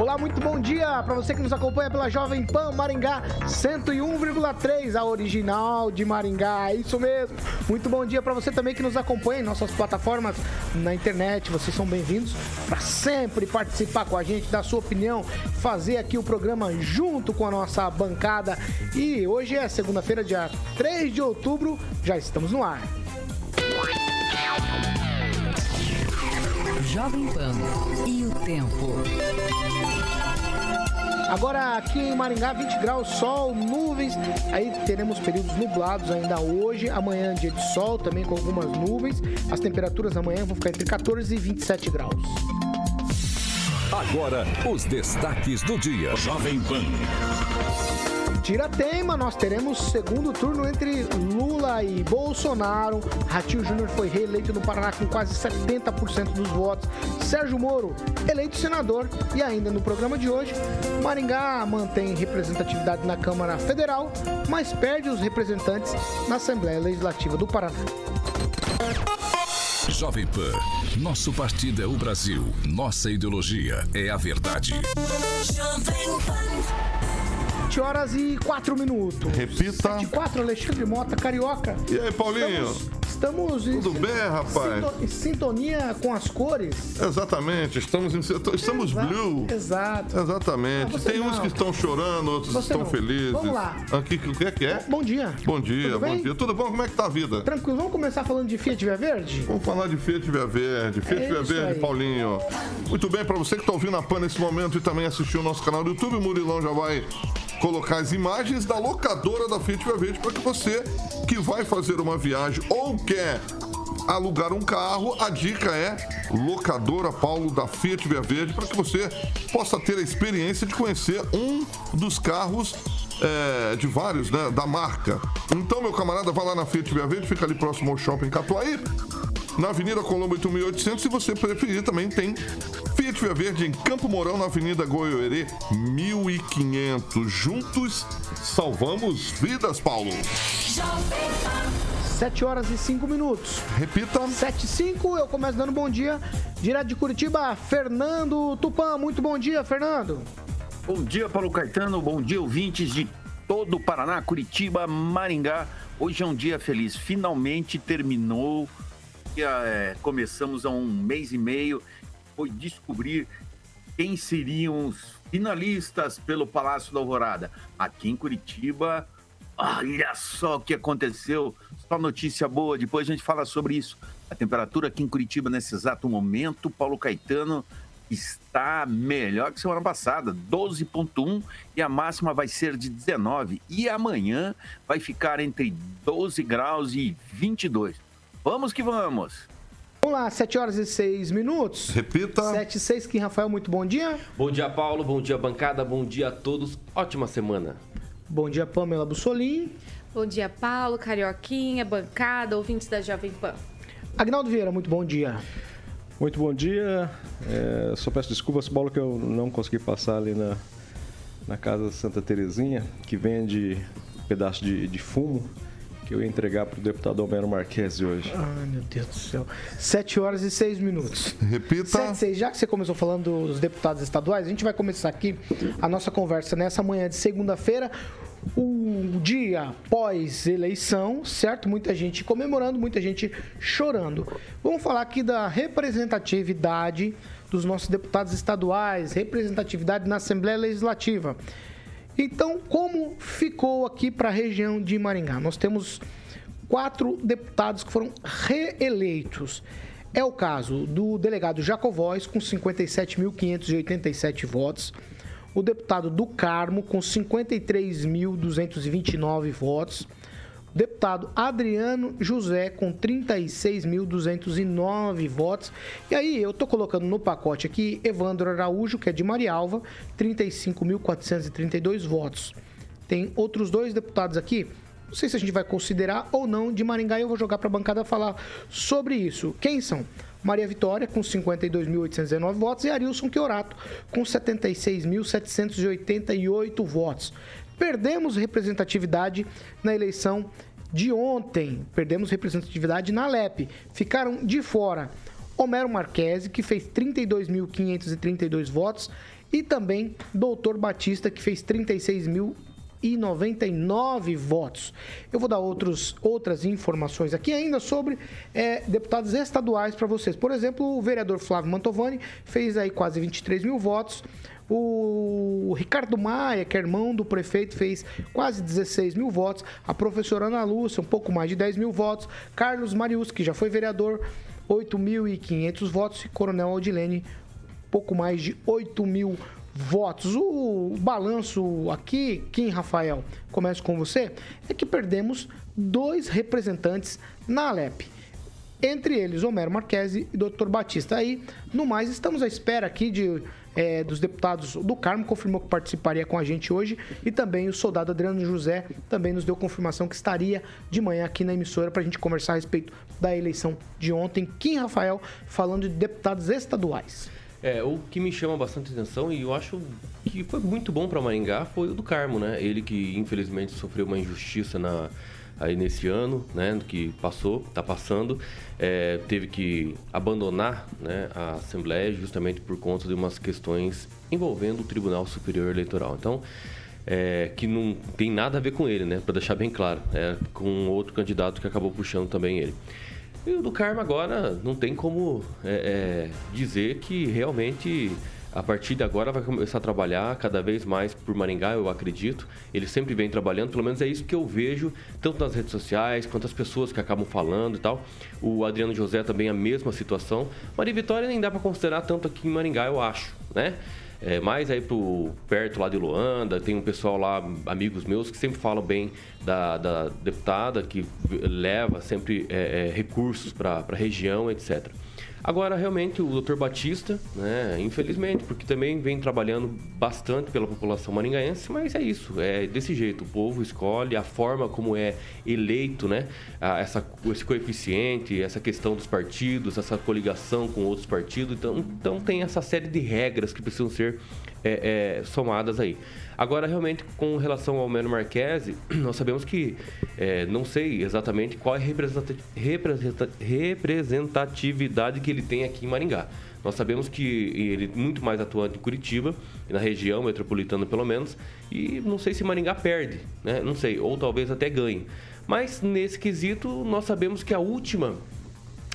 Olá, muito bom dia para você que nos acompanha pela Jovem Pan Maringá 101,3, a original de Maringá. É isso mesmo. Muito bom dia para você também que nos acompanha em nossas plataformas na internet. Vocês são bem-vindos para sempre participar com a gente, dar sua opinião, fazer aqui o programa junto com a nossa bancada. E hoje é segunda-feira, dia 3 de outubro, já estamos no ar. Jovem Pan e o tempo. Agora aqui em Maringá, 20 graus, sol, nuvens. Aí teremos períodos nublados ainda hoje. Amanhã, dia de sol, também com algumas nuvens. As temperaturas amanhã vão ficar entre 14 e 27 graus. Agora, os destaques do dia. Jovem Pan. Tira teima, nós teremos segundo turno entre Lula e Bolsonaro. Ratinho Júnior foi reeleito no Paraná com quase 70% dos votos. Sérgio Moro, eleito senador. E ainda no programa de hoje, Maringá mantém representatividade na Câmara Federal, mas perde os representantes na Assembleia Legislativa do Paraná. Jovem Pan. Nosso partido é o Brasil. Nossa ideologia é a verdade. Jovem Pan. 7 horas e 4 minutos. Repita. 7 e 4, Alexandre Mota, Carioca. E aí, Paulinho? Estamos, estamos em Tudo bem, rapaz? Em sintonia com as cores. Exatamente, estamos em estamos Exato, blue. Exato. Exatamente. Ah, Tem não. uns que estão chorando, outros Você estão não. felizes. Vamos lá. Aqui, o que é que é? Bom dia. Bom dia, Tudo bom bem? dia. Tudo bom? Como é que tá a vida? Tranquilo, vamos começar falando de Fiat Via Verde? Vamos falar de Fiat Via Verde. Fiat É Via Verde, aí. Paulinho. Muito bem, para você que está ouvindo a PAN nesse momento e também assistiu o nosso canal do YouTube, o Murilão já vai colocar as imagens da locadora da Fiat Via Verde para que você que vai fazer uma viagem ou quer alugar um carro, a dica é locadora Paulo da Fiat Via Verde para que você possa ter a experiência de conhecer um dos carros é, de vários, né, da marca. Então, meu camarada, vai lá na Fiat Via Verde, fica ali próximo ao Shopping Catuaí, na Avenida Colombo 8800, se você preferir, também tem Fiat Via Verde em Campo Mourão, na Avenida Goiôerê 1500. Juntos, salvamos vidas, Paulo. 7 horas e 5 minutos. Repita. 7 e 5, eu começo dando bom dia. Direto de Curitiba, Fernando Tupan. Muito bom dia, Fernando. Bom dia, Paulo Caetano. Bom dia, ouvintes de todo o Paraná, Curitiba, Maringá. Hoje é um dia feliz. Finalmente terminou. É, começamos há um mês e meio. Foi descobrir quem seriam os finalistas pelo Palácio da Alvorada. Aqui em Curitiba, olha só o que aconteceu. Só notícia boa. Depois a gente fala sobre isso. A temperatura aqui em Curitiba nesse exato momento, Paulo Caetano está melhor que semana passada, 12.1 e a máxima vai ser de 19 e amanhã vai ficar entre 12 graus e 22. Vamos que vamos. Vamos lá, 7 horas e 6 minutos. Repita. 7 e 6, Kim Rafael, muito bom dia. Bom dia, Paulo. Bom dia, bancada. Bom dia a todos. Ótima semana. Bom dia, Pamela Bussolim. Bom dia, Paulo, Carioquinha, bancada, ouvintes da Jovem Pan. Agnaldo Vieira, muito bom dia. Muito bom dia. É, só peço desculpas, Paulo, que eu não consegui passar ali na, na casa Santa Terezinha, que vende um pedaço de, de fumo que eu ia entregar para o deputado Homero Marques hoje. Ai, meu Deus do céu. 7 horas e 6 minutos. Repita. 7 e 6, já que você começou falando dos deputados estaduais, a gente vai começar aqui a nossa conversa nessa manhã de segunda-feira. O dia pós-eleição, certo? Muita gente comemorando, muita gente chorando. Vamos falar aqui da representatividade dos nossos deputados estaduais, representatividade na Assembleia Legislativa. Então, como ficou aqui para a região de Maringá? Nós temos quatro deputados que foram reeleitos. É o caso do delegado Jacovóis, com 57.587 votos. O deputado do Carmo, com 53.229 votos. Deputado Adriano José com 36.209 votos. E aí eu tô colocando no pacote aqui Evandro Araújo, que é de Marialva, 35.432 votos. Tem outros dois deputados aqui, não sei se a gente vai considerar ou não de Maringá eu vou jogar para a bancada falar sobre isso. Quem são? Maria Vitória, com 52.819 votos, e Arilson Chiorato, com 76.788 votos. Perdemos representatividade na eleição de ontem. Perdemos representatividade na LEP. Ficaram de fora Homero Marquese, que fez 32.532 votos, e também Doutor Batista, que fez 36.099 votos. Eu vou dar outros, outras informações aqui ainda sobre é, deputados estaduais para vocês. Por exemplo, o vereador Flávio Mantovani fez aí quase 23 mil votos. O Ricardo Maia, que é irmão do prefeito, fez quase 16 mil votos. A professora Ana Lúcia, um pouco mais de 10 mil votos. Carlos Marius, que já foi vereador, 8.500 votos. E Coronel Aldilene, pouco mais de 8 mil votos. O balanço aqui, Kim Rafael, começo com você, é que perdemos dois representantes na Alep entre eles Homero Marquesi e Dr. Batista. Aí, no mais, estamos à espera aqui de é, dos deputados do Carmo, confirmou que participaria com a gente hoje, e também o soldado Adriano José também nos deu confirmação que estaria de manhã aqui na emissora para a gente conversar a respeito da eleição de ontem. Kim Rafael falando de deputados estaduais. É, o que me chama bastante atenção e eu acho que foi muito bom para Maringá foi o do Carmo, né? Ele que infelizmente sofreu uma injustiça na aí nesse ano, né, que passou, está passando, é, teve que abandonar né, a Assembleia justamente por conta de umas questões envolvendo o Tribunal Superior Eleitoral. Então, é, que não tem nada a ver com ele, né, para deixar bem claro, é com outro candidato que acabou puxando também ele. E o do Carmo agora não tem como é, é dizer que realmente a partir de agora vai começar a trabalhar cada vez mais por Maringá, eu acredito. Ele sempre vem trabalhando, pelo menos é isso que eu vejo, tanto nas redes sociais quanto as pessoas que acabam falando e tal. O Adriano José também a mesma situação. Maria Vitória nem dá para considerar tanto aqui em Maringá, eu acho, né? É, mais aí pro perto lá de Luanda, tem um pessoal lá, amigos meus, que sempre falam bem da, da deputada, que leva sempre é, é, recursos para a região, etc. Agora, realmente, o Dr. Batista, né, infelizmente, porque também vem trabalhando bastante pela população maringaense, mas é isso, é desse jeito. O povo escolhe a forma como é eleito, né, essa, esse coeficiente, essa questão dos partidos, essa coligação com outros partidos. Então, então tem essa série de regras que precisam ser é, é, somadas aí. Agora, realmente, com relação ao Mano Marquese, nós sabemos que, é, não sei exatamente qual é a representatividade que ele tem aqui em Maringá. Nós sabemos que ele é muito mais atuante em Curitiba, na região metropolitana pelo menos, e não sei se Maringá perde, né? Não sei, ou talvez até ganhe. Mas nesse quesito, nós sabemos que a última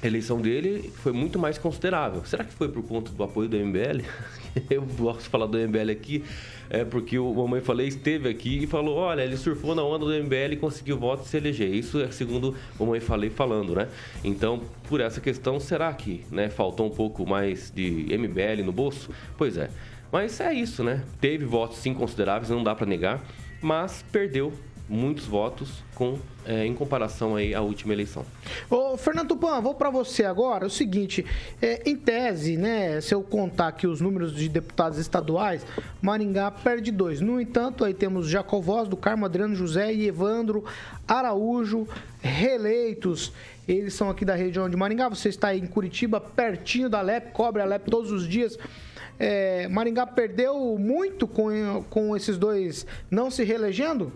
a eleição dele foi muito mais considerável. Será que foi por conta do apoio do MBL? Eu posso falar do MBL aqui, é porque o Mamãe Falei esteve aqui e falou: olha, ele surfou na onda do MBL e conseguiu voto e se eleger. Isso é segundo o Mamãe Falei falando, né? Então, por essa questão, será que né, faltou um pouco mais de MBL no bolso? Pois é. Mas é isso, né? Teve votos sim consideráveis, não dá para negar, mas perdeu muitos votos com, é, em comparação aí à última eleição. Ô, Fernando Tupan, vou para você agora. O seguinte, é, em tese, né, se eu contar aqui os números de deputados estaduais, Maringá perde dois. No entanto, aí temos Jacovós, do Carmo Adriano José e Evandro Araújo, reeleitos. Eles são aqui da região de Maringá. Você está aí em Curitiba, pertinho da LEP, cobre a LEP todos os dias. É, Maringá perdeu muito com, com esses dois não se reelegendo?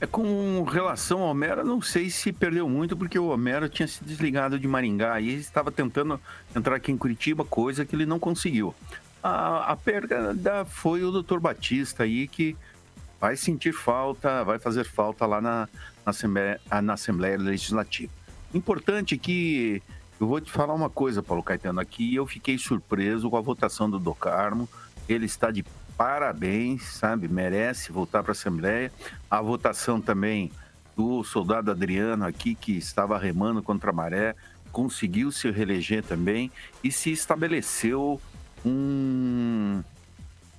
É com relação ao Homero, não sei se perdeu muito, porque o Homero tinha se desligado de Maringá e estava tentando entrar aqui em Curitiba, coisa que ele não conseguiu. A, a perda foi o doutor Batista aí, que vai sentir falta, vai fazer falta lá na, na, Assembleia, na Assembleia Legislativa. Importante que eu vou te falar uma coisa, Paulo Caetano, aqui eu fiquei surpreso com a votação do Do Carmo. Ele está de parabéns, sabe? Merece voltar para a Assembleia. A votação também do soldado Adriano aqui, que estava remando contra a maré, conseguiu se reeleger também e se estabeleceu um,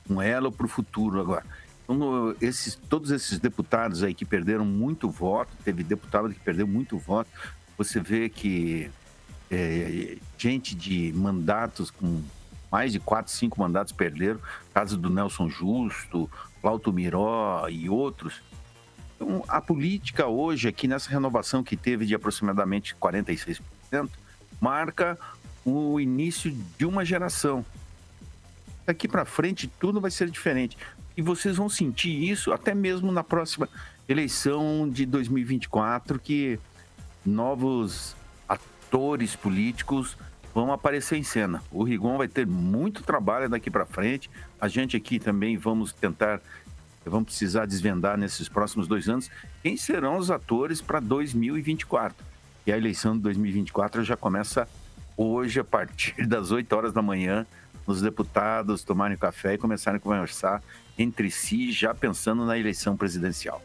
um elo para o futuro agora. Então, esses, todos esses deputados aí que perderam muito voto, teve deputado que perdeu muito voto, você vê que é, gente de mandatos com mais de quatro, cinco mandatos perderam, caso do Nelson Justo, Plauto Miró e outros. Então, a política hoje, aqui nessa renovação que teve de aproximadamente 46%, marca o início de uma geração. Daqui para frente, tudo vai ser diferente. E vocês vão sentir isso até mesmo na próxima eleição de 2024, que novos atores políticos vão aparecer em cena. O Rigon vai ter muito trabalho daqui para frente. A gente aqui também vamos tentar, vamos precisar desvendar nesses próximos dois anos quem serão os atores para 2024. E a eleição de 2024 já começa hoje, a partir das 8 horas da manhã, os deputados tomarem café e começarem a conversar entre si, já pensando na eleição presidencial.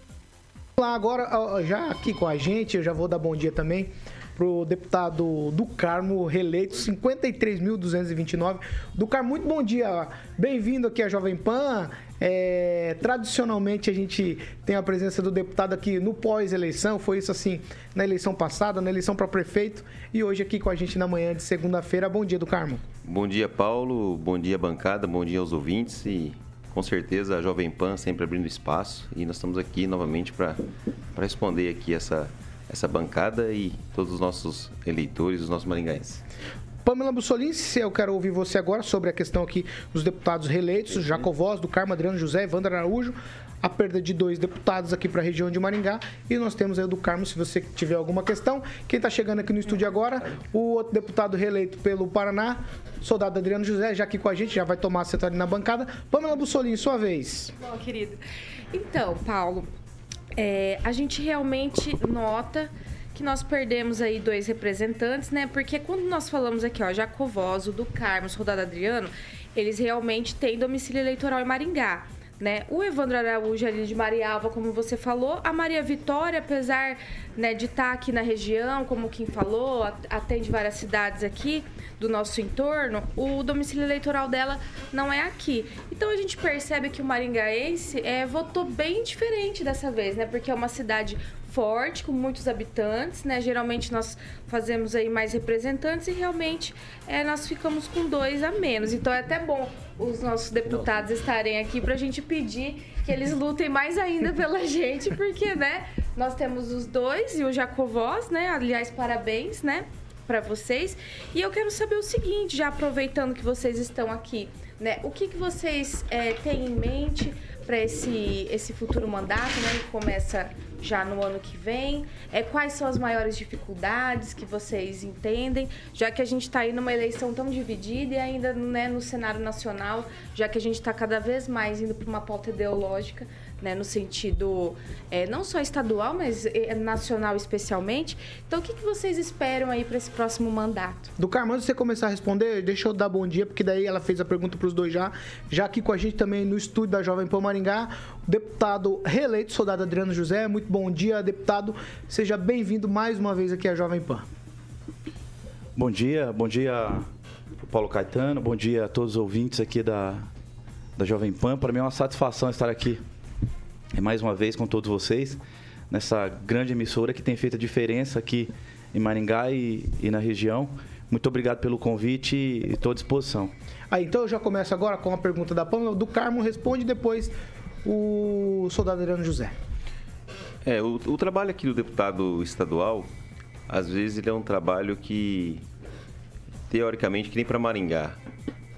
Lá agora, já aqui com a gente, eu já vou dar bom dia também pro deputado do Carmo, reeleito 53.229. Do Carmo, muito bom dia. Bem-vindo aqui à Jovem Pan. É, tradicionalmente a gente tem a presença do deputado aqui no pós-eleição, foi isso assim na eleição passada, na eleição para prefeito e hoje aqui com a gente na manhã de segunda-feira. Bom dia do Carmo. Bom dia, Paulo. Bom dia, bancada. Bom dia aos ouvintes. E com certeza a Jovem Pan sempre abrindo espaço. E nós estamos aqui novamente para responder aqui essa, essa bancada e todos os nossos eleitores, os nossos maringaenses. Pamela Bussolini, se eu quero ouvir você agora sobre a questão aqui dos deputados reeleitos, Jacovós, do Carmo, Adriano José, Evandro Araújo, a perda de dois deputados aqui para a região de Maringá. E nós temos aí o do Carmo, se você tiver alguma questão. Quem está chegando aqui no estúdio agora, o outro deputado reeleito pelo Paraná, soldado Adriano José, já aqui com a gente, já vai tomar assento ali na bancada. Pamela Bussolini, sua vez. Bom, querido. Então, Paulo, é, a gente realmente nota que nós perdemos aí dois representantes, né? Porque quando nós falamos aqui, ó, Jacovoso, do Carmo, Soldado Adriano, eles realmente têm domicílio eleitoral em Maringá. Né? O Evandro Araújo ali de Marialva, como você falou, a Maria Vitória, apesar né, de estar aqui na região, como quem falou, at- atende várias cidades aqui do nosso entorno, o domicílio eleitoral dela não é aqui. Então a gente percebe que o maringaense é, votou bem diferente dessa vez, né? Porque é uma cidade forte, com muitos habitantes, né? Geralmente nós fazemos aí mais representantes e realmente é, nós ficamos com dois a menos. Então é até bom os nossos deputados estarem aqui para a gente pedir que eles lutem mais ainda pela gente, porque, né? Nós temos os dois e o Jacovós, né? Aliás, parabéns, né? Para vocês. E eu quero saber o seguinte, já aproveitando que vocês estão aqui, né? O que, que vocês é, têm em mente para esse, esse futuro mandato, né? Que começa já no ano que vem. É, quais são as maiores dificuldades que vocês entendem, já que a gente está aí numa eleição tão dividida e ainda né, no cenário nacional, já que a gente está cada vez mais indo para uma pauta ideológica, né, no sentido é, não só estadual, mas é, nacional especialmente. Então, o que, que vocês esperam aí para esse próximo mandato? Do Carmo, antes de você começar a responder, deixa eu dar bom dia, porque daí ela fez a pergunta para os dois já. Já aqui com a gente também no estúdio da Jovem Pan Maringá, o deputado reeleito, soldado Adriano José. Muito bom dia, deputado. Seja bem-vindo mais uma vez aqui à Jovem Pan. Bom dia, bom dia Paulo Caetano, bom dia a todos os ouvintes aqui da, da Jovem Pan. Para mim é uma satisfação estar aqui mais uma vez com todos vocês, nessa grande emissora que tem feito a diferença aqui em Maringá e, e na região. Muito obrigado pelo convite e estou à disposição. Aí, então eu já começo agora com a pergunta da Pamela. Do Carmo responde depois o soldado Adriano José. É, o, o trabalho aqui do deputado estadual, às vezes ele é um trabalho que, teoricamente, que nem para Maringá.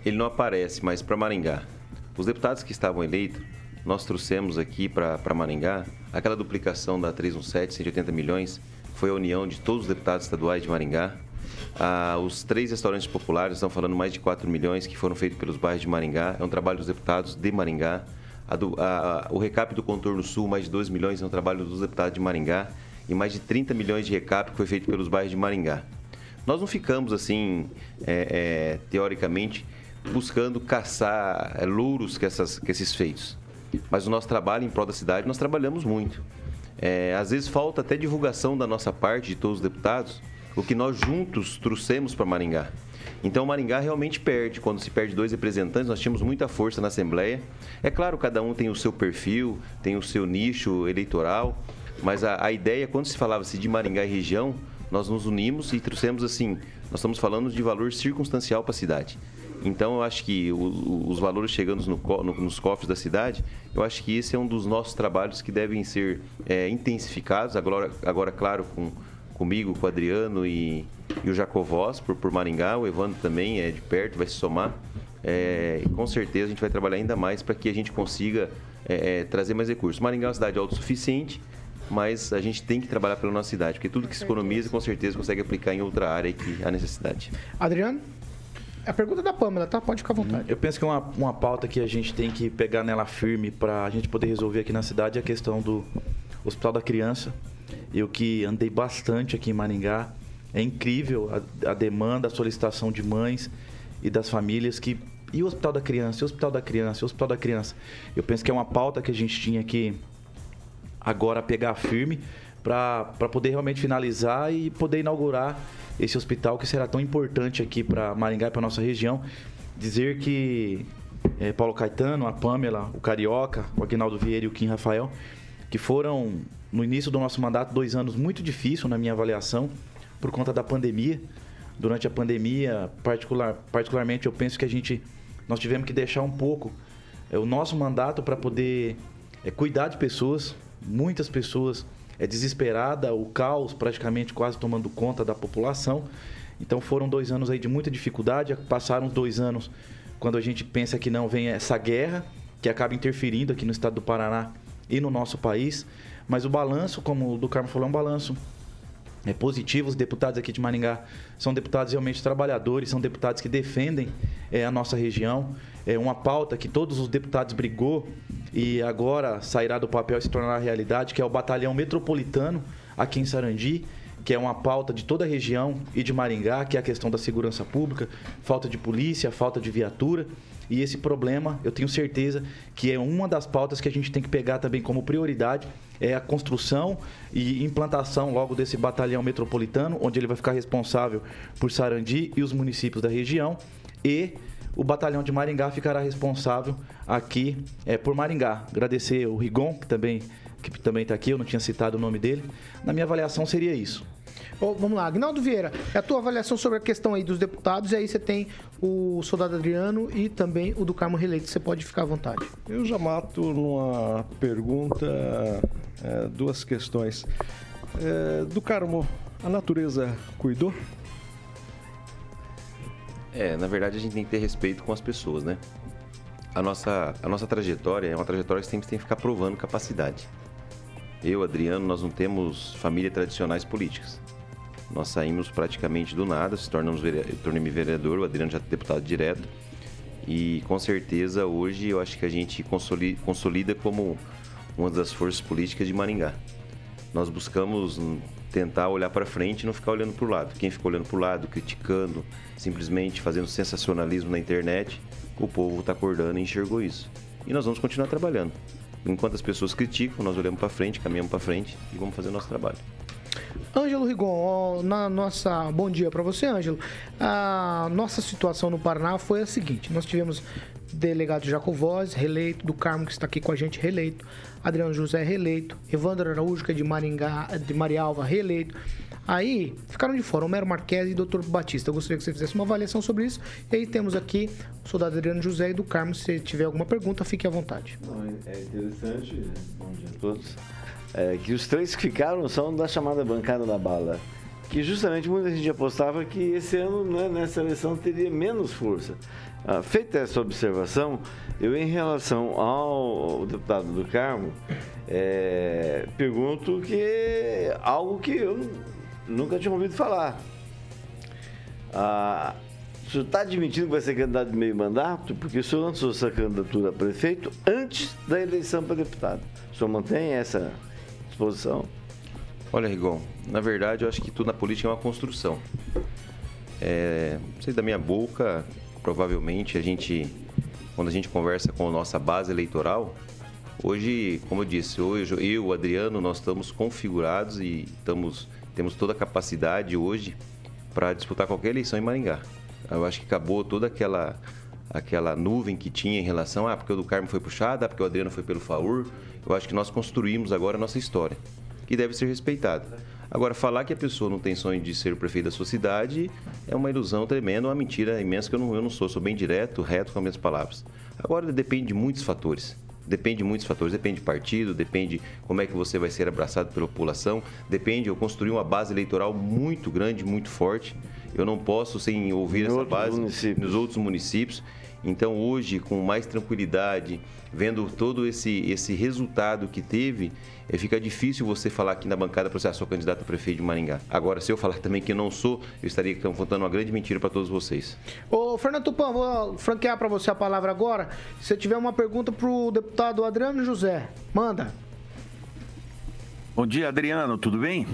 Ele não aparece, mas para Maringá. Os deputados que estavam eleitos, nós trouxemos aqui para Maringá aquela duplicação da 317, 180 milhões, foi a união de todos os deputados estaduais de Maringá. Ah, os três restaurantes populares estão falando mais de 4 milhões que foram feitos pelos bairros de Maringá. É um trabalho dos deputados de Maringá. A do- a- a- o recap do Contorno Sul, mais de 2 milhões, é um trabalho dos deputados de Maringá. E mais de 30 milhões de recap que foi feito pelos bairros de Maringá. Nós não ficamos assim, é, é, teoricamente, buscando caçar é, louros essas, com esses feitos. Mas o nosso trabalho em prol da cidade, nós trabalhamos muito. É, às vezes falta até divulgação da nossa parte, de todos os deputados, o que nós juntos trouxemos para Maringá. Então, Maringá realmente perde. Quando se perde dois representantes, nós tínhamos muita força na Assembleia. É claro, cada um tem o seu perfil, tem o seu nicho eleitoral, mas a, a ideia, quando se falava-se de Maringá e região, nós nos unimos e trouxemos assim, nós estamos falando de valor circunstancial para a cidade. Então, eu acho que os valores chegando no, no, nos cofres da cidade, eu acho que esse é um dos nossos trabalhos que devem ser é, intensificados. Agora, agora claro, com, comigo, com o Adriano e, e o Jacovós por, por Maringá. O Evandro também é de perto, vai se somar. É, com certeza a gente vai trabalhar ainda mais para que a gente consiga é, é, trazer mais recursos. Maringá é uma cidade autossuficiente, mas a gente tem que trabalhar pela nossa cidade, porque tudo que se economiza, com certeza, consegue aplicar em outra área que há necessidade. Adriano? A pergunta é da Pâmela, tá? Pode ficar à vontade. Eu penso que uma, uma pauta que a gente tem que pegar nela firme para a gente poder resolver aqui na cidade é a questão do Hospital da Criança. Eu que andei bastante aqui em Maringá, é incrível a, a demanda, a solicitação de mães e das famílias que e o Hospital da Criança, e o Hospital da Criança, e o Hospital da Criança. Eu penso que é uma pauta que a gente tinha que agora pegar firme para poder realmente finalizar e poder inaugurar esse hospital que será tão importante aqui para Maringá e para nossa região. Dizer que é, Paulo Caetano, a Pamela, o Carioca, o Aguinaldo Vieira e o Kim Rafael, que foram no início do nosso mandato dois anos muito difíceis na minha avaliação por conta da pandemia. Durante a pandemia, particular, particularmente, eu penso que a gente nós tivemos que deixar um pouco é, o nosso mandato para poder é, cuidar de pessoas, muitas pessoas é desesperada, o caos praticamente quase tomando conta da população. Então foram dois anos aí de muita dificuldade. Passaram dois anos quando a gente pensa que não vem essa guerra que acaba interferindo aqui no estado do Paraná e no nosso país. Mas o balanço, como o do Carmo falou, é um balanço é positivo. Os deputados aqui de Maringá são deputados realmente trabalhadores, são deputados que defendem é, a nossa região. É uma pauta que todos os deputados brigou e agora sairá do papel e se tornará realidade, que é o Batalhão Metropolitano aqui em Sarandi, que é uma pauta de toda a região e de Maringá, que é a questão da segurança pública, falta de polícia, falta de viatura. E esse problema, eu tenho certeza que é uma das pautas que a gente tem que pegar também como prioridade, é a construção e implantação logo desse batalhão metropolitano, onde ele vai ficar responsável por Sarandi e os municípios da região e o batalhão de Maringá ficará responsável aqui é, por Maringá. Agradecer o Rigon, que também que também está aqui, eu não tinha citado o nome dele. Na minha avaliação seria isso. Oh, vamos lá, Agnaldo Vieira, é a tua avaliação sobre a questão aí dos deputados, e aí você tem o soldado Adriano e também o do Carmo Reeleito, você pode ficar à vontade. Eu já mato numa pergunta é, duas questões. É, do Carmo, a natureza cuidou? É, na verdade a gente tem que ter respeito com as pessoas, né? A nossa, a nossa trajetória é uma trajetória que sempre tem que ficar provando capacidade. Eu, Adriano, nós não temos família tradicionais políticas. Nós saímos praticamente do nada, se tornamos tornei-me vereador, o Adriano já é deputado direto. E com certeza hoje eu acho que a gente consolida como uma das forças políticas de Maringá. Nós buscamos tentar olhar para frente e não ficar olhando para o lado. Quem ficou olhando para o lado, criticando, simplesmente fazendo sensacionalismo na internet, o povo está acordando e enxergou isso. E nós vamos continuar trabalhando. Enquanto as pessoas criticam, nós olhamos para frente, caminhamos para frente e vamos fazer o nosso trabalho. Ângelo Rigon, na nossa bom dia para você, Ângelo. A nossa situação no Paraná foi a seguinte: nós tivemos delegado Jacovós, reeleito, do Carmo, que está aqui com a gente, reeleito, Adriano José, reeleito, Evandro Araújo, que é de Maringá, de Marialva, reeleito. Aí ficaram de fora Homero Marques e Dr. Batista. Eu gostaria que você fizesse uma avaliação sobre isso. E aí temos aqui o soldado Adriano José e do Carmo. Se tiver alguma pergunta, fique à vontade. é interessante, bom dia a todos, é, que os três que ficaram são da chamada bancada da bala que justamente muita gente apostava que esse ano né, nessa eleição teria menos força. Ah, feita essa observação, eu em relação ao deputado do Carmo, é, pergunto que algo que eu nunca tinha ouvido falar. Ah, o senhor está admitindo que vai ser candidato de meio mandato? Porque o senhor lançou essa candidatura a prefeito antes da eleição para deputado. O senhor mantém essa disposição? Olha, Rigon, na verdade eu acho que tudo na política é uma construção. É, não sei da minha boca, provavelmente a gente, quando a gente conversa com a nossa base eleitoral, hoje, como eu disse, hoje eu, Adriano, nós estamos configurados e estamos temos toda a capacidade hoje para disputar qualquer eleição em Maringá. Eu acho que acabou toda aquela aquela nuvem que tinha em relação a ah, porque o do Carmo foi puxado, ah, porque o Adriano foi pelo FAUR. Eu acho que nós construímos agora a nossa história, que deve ser respeitada. Agora, falar que a pessoa não tem sonho de ser o prefeito da sua cidade é uma ilusão tremenda, uma mentira imensa que eu não, eu não sou. Sou bem direto, reto com as minhas palavras. Agora, depende de muitos fatores. Depende de muitos fatores. Depende de partido, depende como é que você vai ser abraçado pela população. Depende, eu construí uma base eleitoral muito grande, muito forte. Eu não posso, sem ouvir essa base, municípios. nos outros municípios. Então, hoje, com mais tranquilidade, vendo todo esse, esse resultado que teve, é, fica difícil você falar aqui na bancada para você, ah, sou candidato a prefeito de Maringá. Agora, se eu falar também que não sou, eu estaria contando uma grande mentira para todos vocês. Ô, Fernando Tupan, vou franquear para você a palavra agora. Se tiver uma pergunta para o deputado Adriano José, manda. Bom dia, Adriano, tudo bem?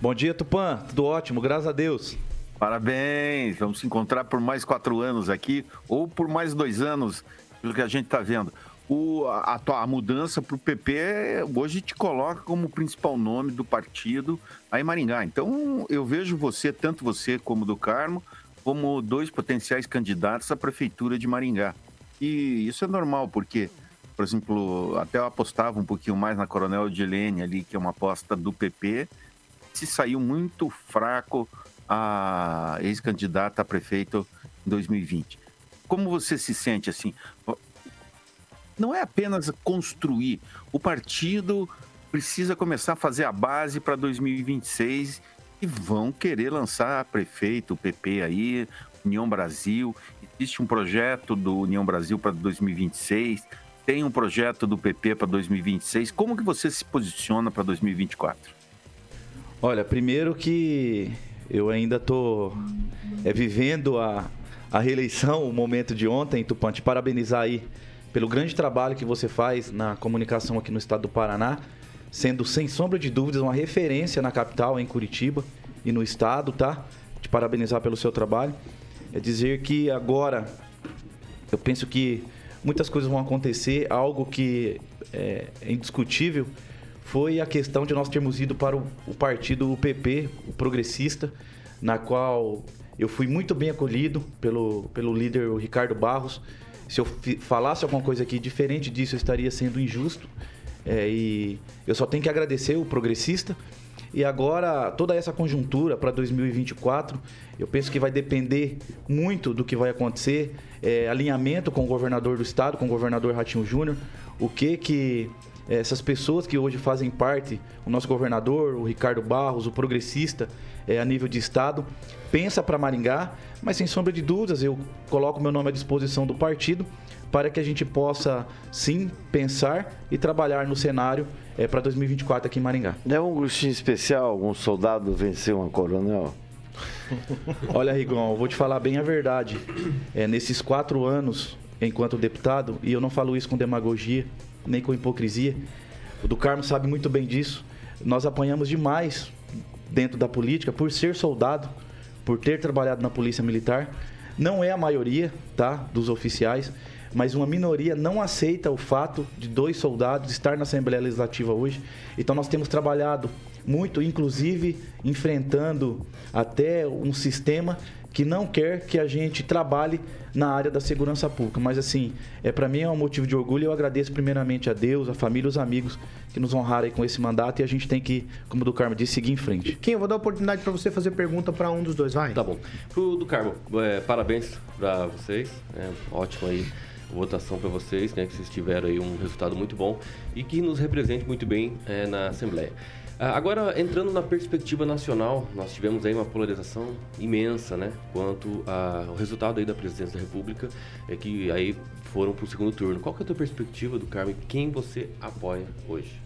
Bom dia, Tupã, tudo ótimo, graças a Deus. Parabéns, vamos se encontrar por mais quatro anos aqui, ou por mais dois anos, pelo que a gente está vendo. O, a, a mudança para o PP hoje te coloca como principal nome do partido aí Maringá. Então, eu vejo você, tanto você como do Carmo, como dois potenciais candidatos à prefeitura de Maringá. E isso é normal, porque, por exemplo, até eu apostava um pouquinho mais na Coronel Edilene ali, que é uma aposta do PP, se saiu muito fraco a ex-candidata a prefeito em 2020. Como você se sente assim? Não é apenas construir. O partido precisa começar a fazer a base para 2026 e vão querer lançar prefeito, o PP aí, União Brasil. Existe um projeto do União Brasil para 2026, tem um projeto do PP para 2026. Como que você se posiciona para 2024? Olha, primeiro que eu ainda estou é, vivendo a, a reeleição, o momento de ontem, Tupã, te parabenizar aí pelo grande trabalho que você faz na comunicação aqui no estado do Paraná, sendo sem sombra de dúvidas uma referência na capital, em Curitiba e no estado, tá? Te parabenizar pelo seu trabalho. É dizer que agora eu penso que muitas coisas vão acontecer, algo que é indiscutível foi a questão de nós termos ido para o, o partido PP, o progressista, na qual eu fui muito bem acolhido pelo, pelo líder Ricardo Barros. Se eu falasse alguma coisa aqui diferente disso, eu estaria sendo injusto. É, e eu só tenho que agradecer o progressista. E agora, toda essa conjuntura para 2024, eu penso que vai depender muito do que vai acontecer. É, alinhamento com o governador do estado, com o governador Ratinho Júnior. O que que essas pessoas que hoje fazem parte, o nosso governador, o Ricardo Barros, o progressista é, a nível de Estado, pensa para Maringá, mas sem sombra de dúvidas eu coloco meu nome à disposição do partido para que a gente possa sim pensar e trabalhar no cenário é, para 2024 aqui em Maringá. É um gostinho especial algum soldado vencer uma coronel? Olha, Rigon, eu vou te falar bem a verdade. É, nesses quatro anos, enquanto deputado, e eu não falo isso com demagogia, nem com hipocrisia. O do Carmo sabe muito bem disso. Nós apanhamos demais dentro da política por ser soldado, por ter trabalhado na polícia militar. Não é a maioria, tá, dos oficiais, mas uma minoria não aceita o fato de dois soldados estar na Assembleia Legislativa hoje. Então nós temos trabalhado muito, inclusive enfrentando até um sistema que não quer que a gente trabalhe na área da segurança pública. Mas assim, é para mim é um motivo de orgulho. Eu agradeço primeiramente a Deus, a família, os amigos que nos honraram com esse mandato e a gente tem que, como o do Carmo disse, seguir em frente. Kim, eu vou dar a oportunidade para você fazer pergunta para um dos dois, vai. Tá bom. Pro do Carmo, é, parabéns para vocês. É, ótimo aí votação para vocês, né, que vocês tiveram aí um resultado muito bom e que nos represente muito bem é, na Assembleia. Ah, agora, entrando na perspectiva nacional, nós tivemos aí uma polarização imensa, né? Quanto ao resultado aí da presidência da República, é que aí foram para o segundo turno. Qual que é a tua perspectiva do Carmen? Quem você apoia hoje?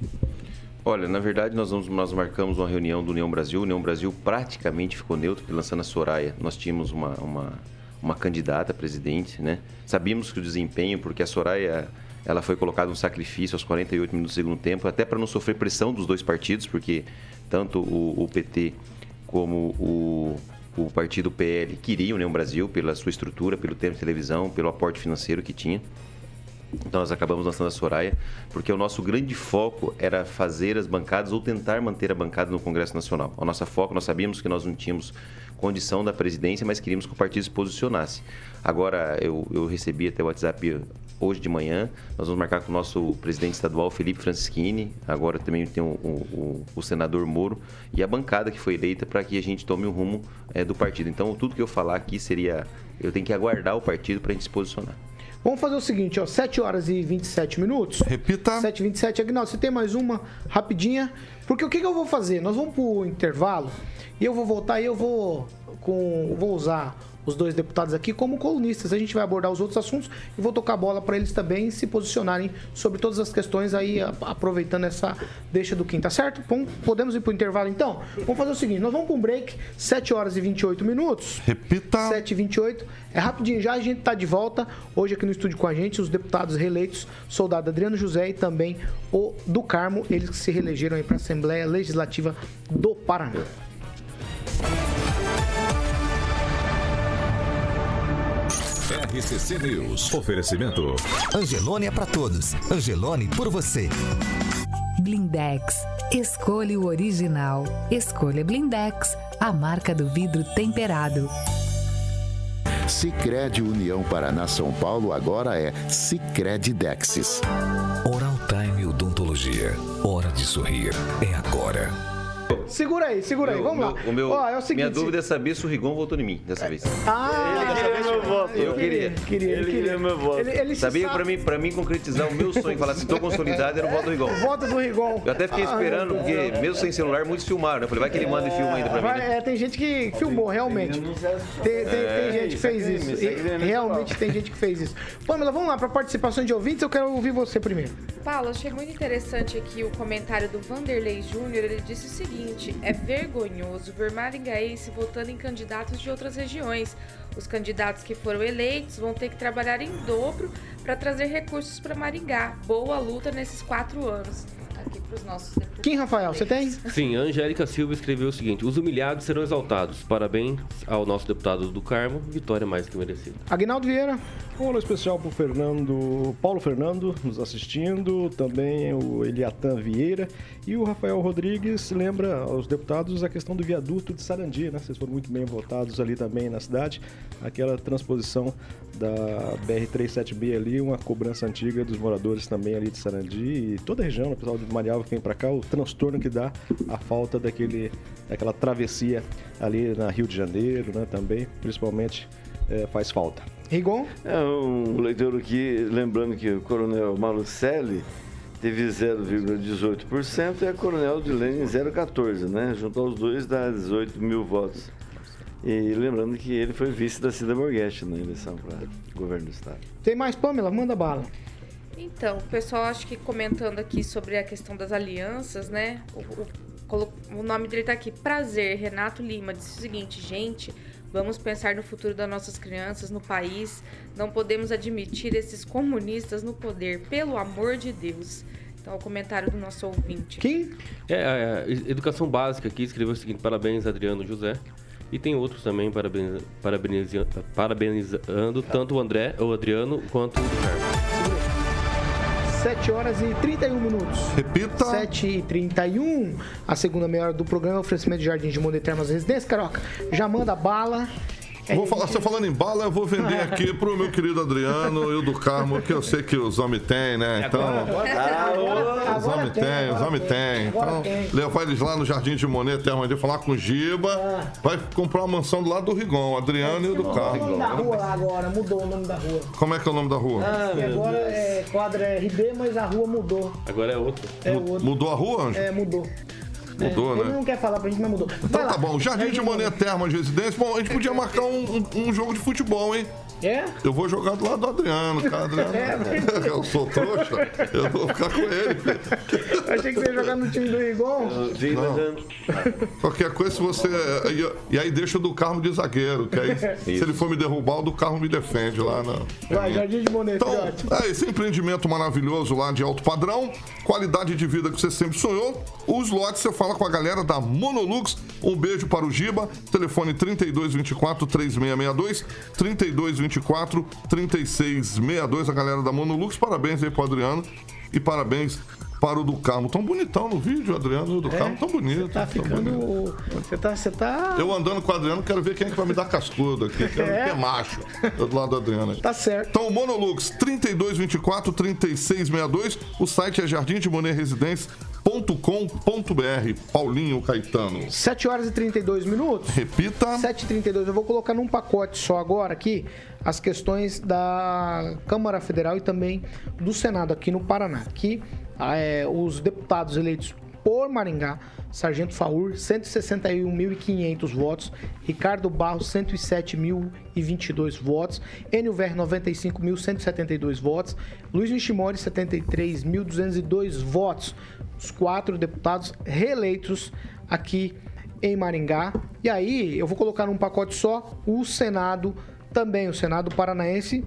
Olha, na verdade nós, vamos, nós marcamos uma reunião do União Brasil. O União Brasil praticamente ficou neutro, lançando a Soraya. Nós tínhamos uma, uma, uma candidata a presidente, né? Sabíamos que o desempenho, porque a Soraya ela foi colocada um sacrifício aos 48 minutos do segundo tempo, até para não sofrer pressão dos dois partidos, porque tanto o, o PT como o, o partido PL queriam União Brasil pela sua estrutura, pelo tempo de televisão, pelo aporte financeiro que tinha. Então nós acabamos lançando a Soraya, porque o nosso grande foco era fazer as bancadas ou tentar manter a bancada no Congresso Nacional. O nosso foco, nós sabíamos que nós não tínhamos condição da presidência, mas queríamos que o partido se posicionasse. Agora, eu, eu recebi até o WhatsApp hoje de manhã, nós vamos marcar com o nosso presidente estadual, Felipe Francischini, agora também tem o, o, o senador Moro, e a bancada que foi eleita para que a gente tome o rumo é, do partido. Então, tudo que eu falar aqui seria, eu tenho que aguardar o partido para a gente se posicionar. Vamos fazer o seguinte, ó, 7 horas e 27 minutos. Repita. 7 e 27. Aguinaldo, você tem mais uma rapidinha? Porque o que, que eu vou fazer? Nós vamos pro intervalo e eu vou voltar e eu vou com vou usar os dois deputados aqui como colunistas. A gente vai abordar os outros assuntos e vou tocar a bola para eles também se posicionarem sobre todas as questões aí, aproveitando essa deixa do Kim, tá certo? Bom, podemos ir pro intervalo então? Vamos fazer o seguinte, nós vamos para um break, 7 horas e 28 minutos. Repita. 7 e 28 É rapidinho já, a gente tá de volta hoje aqui no estúdio com a gente, os deputados reeleitos, soldado Adriano José e também o do Carmo, eles que se reelegeram aí para a Assembleia Legislativa do Paraná. RCC News. Oferecimento. Angelone é pra todos. Angelone por você. Blindex. Escolha o original. Escolha Blindex, a marca do vidro temperado. Sicredi União Paraná São Paulo agora é Sicredi Dexis. Oral Time Odontologia. Hora de sorrir. É agora. Segura aí, segura aí, vamos meu, lá. O meu, Ó, é o seguinte, minha dúvida é saber se o Rigon votou em mim dessa vez. Ah, Ele queria meu voto. Eu queria. queria, ele Ele queria. queria meu voto. Ele, ele Sabia, sabe- pra mim, pra mim concretizar o meu sonho, falar assim, tô consolidado, era o voto do Rigon. Voto do Rigon. Eu até fiquei Ah, esperando, porque mesmo sem celular, muitos filmaram. né? Eu falei, vai que ele manda e filma ainda pra mim. Né? é, tem gente que filmou, realmente. Tem, tem- tem gente que fez isso. é E realmente tem gente que fez isso. Pamela, vamos lá para participação de ouvintes. Eu quero ouvir você primeiro. Paulo, achei muito interessante aqui o comentário do Vanderlei Júnior. Ele disse o seguinte: é vergonhoso ver maringaense votando em candidatos de outras regiões. Os candidatos que foram eleitos vão ter que trabalhar em dobro para trazer recursos para Maringá. Boa luta nesses quatro anos. Aqui para os nossos deputados. Quem, Rafael? Você tem? Sim, a Angélica Silva escreveu o seguinte: os humilhados serão exaltados. Parabéns ao nosso deputado do Carmo, vitória mais que merecida. Agnaldo Vieira. Um alô especial para o Fernando, Paulo Fernando nos assistindo, também o Eliatan Vieira e o Rafael Rodrigues lembra aos deputados a questão do viaduto de Sarandi, né? Vocês foram muito bem votados ali também na cidade, aquela transposição da BR-376 ali, uma cobrança antiga dos moradores também ali de Sarandi e toda a região, né? o pessoal de Marialva que vem para cá, o transtorno que dá a falta daquele, daquela travessia ali na Rio de Janeiro, né? Também, principalmente, eh, faz falta. Rigon. É um leitor aqui, lembrando que o coronel Malucelli teve 0,18% e a coronel de Lenin 0,14%, né? Junto aos dois dá 18 mil votos. E lembrando que ele foi vice da Cida Borghetti na eleição para governo do estado. Tem mais, Pamela? Manda bala. Então, o pessoal acho que comentando aqui sobre a questão das alianças, né? O, o- o nome dele tá aqui, Prazer, Renato Lima, disse o seguinte, gente, vamos pensar no futuro das nossas crianças, no país. Não podemos admitir esses comunistas no poder, pelo amor de Deus. Então, é o comentário do nosso ouvinte. Quem? É, a, a educação básica aqui escreveu o seguinte: parabéns, Adriano José. E tem outros também parabeniz, parabenizando, parabenizando tanto o André, o Adriano, quanto o Carmo. 7 horas e 31 minutos. Repita. 7 e 31 A segunda meia hora do programa, oferecimento de Jardim de Mundo e Termas Residência. Caroca, já manda bala. Vou falar, você falando em bala, eu vou vender aqui pro meu querido Adriano e o do Carmo, que eu sei que os homens têm, né? Então. Os homens têm, os homens têm. Então, levar eles lá no Jardim de Monet, até onde falar com o Giba. Vai comprar uma mansão do lado do Rigon, o Adriano e o do o nome da Carmo. rua lá agora, mudou o nome da rua. Como é que é o nome da rua? E agora é quadra RD, mas a rua mudou. Agora é outro. É outro. Mudou a rua, Anjo? É, mudou. Mudou, É, Ele né? não quer falar pra gente, mas mudou. Então tá bom, Jardim de Monet Termas Residência. Bom, a gente podia marcar um, um- um jogo de futebol, hein? É? Eu vou jogar do lado do Adriano, cara. Adriano, É, eu sou trouxa, eu vou ficar com ele, filho. Eu achei que você ia jogar no time do Rigon. Qualquer coisa, se você. E, aí deixa o do Carmo de zagueiro, que aí, se ele for me derrubar, o do Carmo me defende lá na. Vai, Jardim de Monet, Então, é esse empreendimento maravilhoso lá de alto padrão, qualidade de vida que você sempre sonhou. Os lotes você fala com a galera da Monolux. Um beijo para o Giba. Telefone 3224 3662, 3224 3224 3662, a galera da Monolux. Parabéns aí pro Adriano e parabéns para o do Carmo. Tão bonitão no vídeo, Adriano. O do É, Carmo tão bonito. Tá ficando. bonito. Você tá. Você tá. Eu andando com o Adriano, quero ver quem é que vai me dar cascudo aqui. Quero ver É. quem é macho. Do lado do Adriano. Tá certo. Então, Monolux 3224 3662. O site é jardimdemonerresidência.com.br. Paulinho Caetano. 7 horas e 32 minutos. Repita. 7h32. Eu vou colocar num pacote só agora aqui as questões da Câmara Federal e também do Senado aqui no Paraná. Aqui, é, os deputados eleitos por Maringá, Sargento Faur, 161.500 votos, Ricardo Barros, 107.022 votos, Enio Ver, 95.172 votos, Luiz Nishimori, 73.202 votos. Os quatro deputados reeleitos aqui em Maringá. E aí, eu vou colocar num pacote só o Senado também, o Senado Paranaense,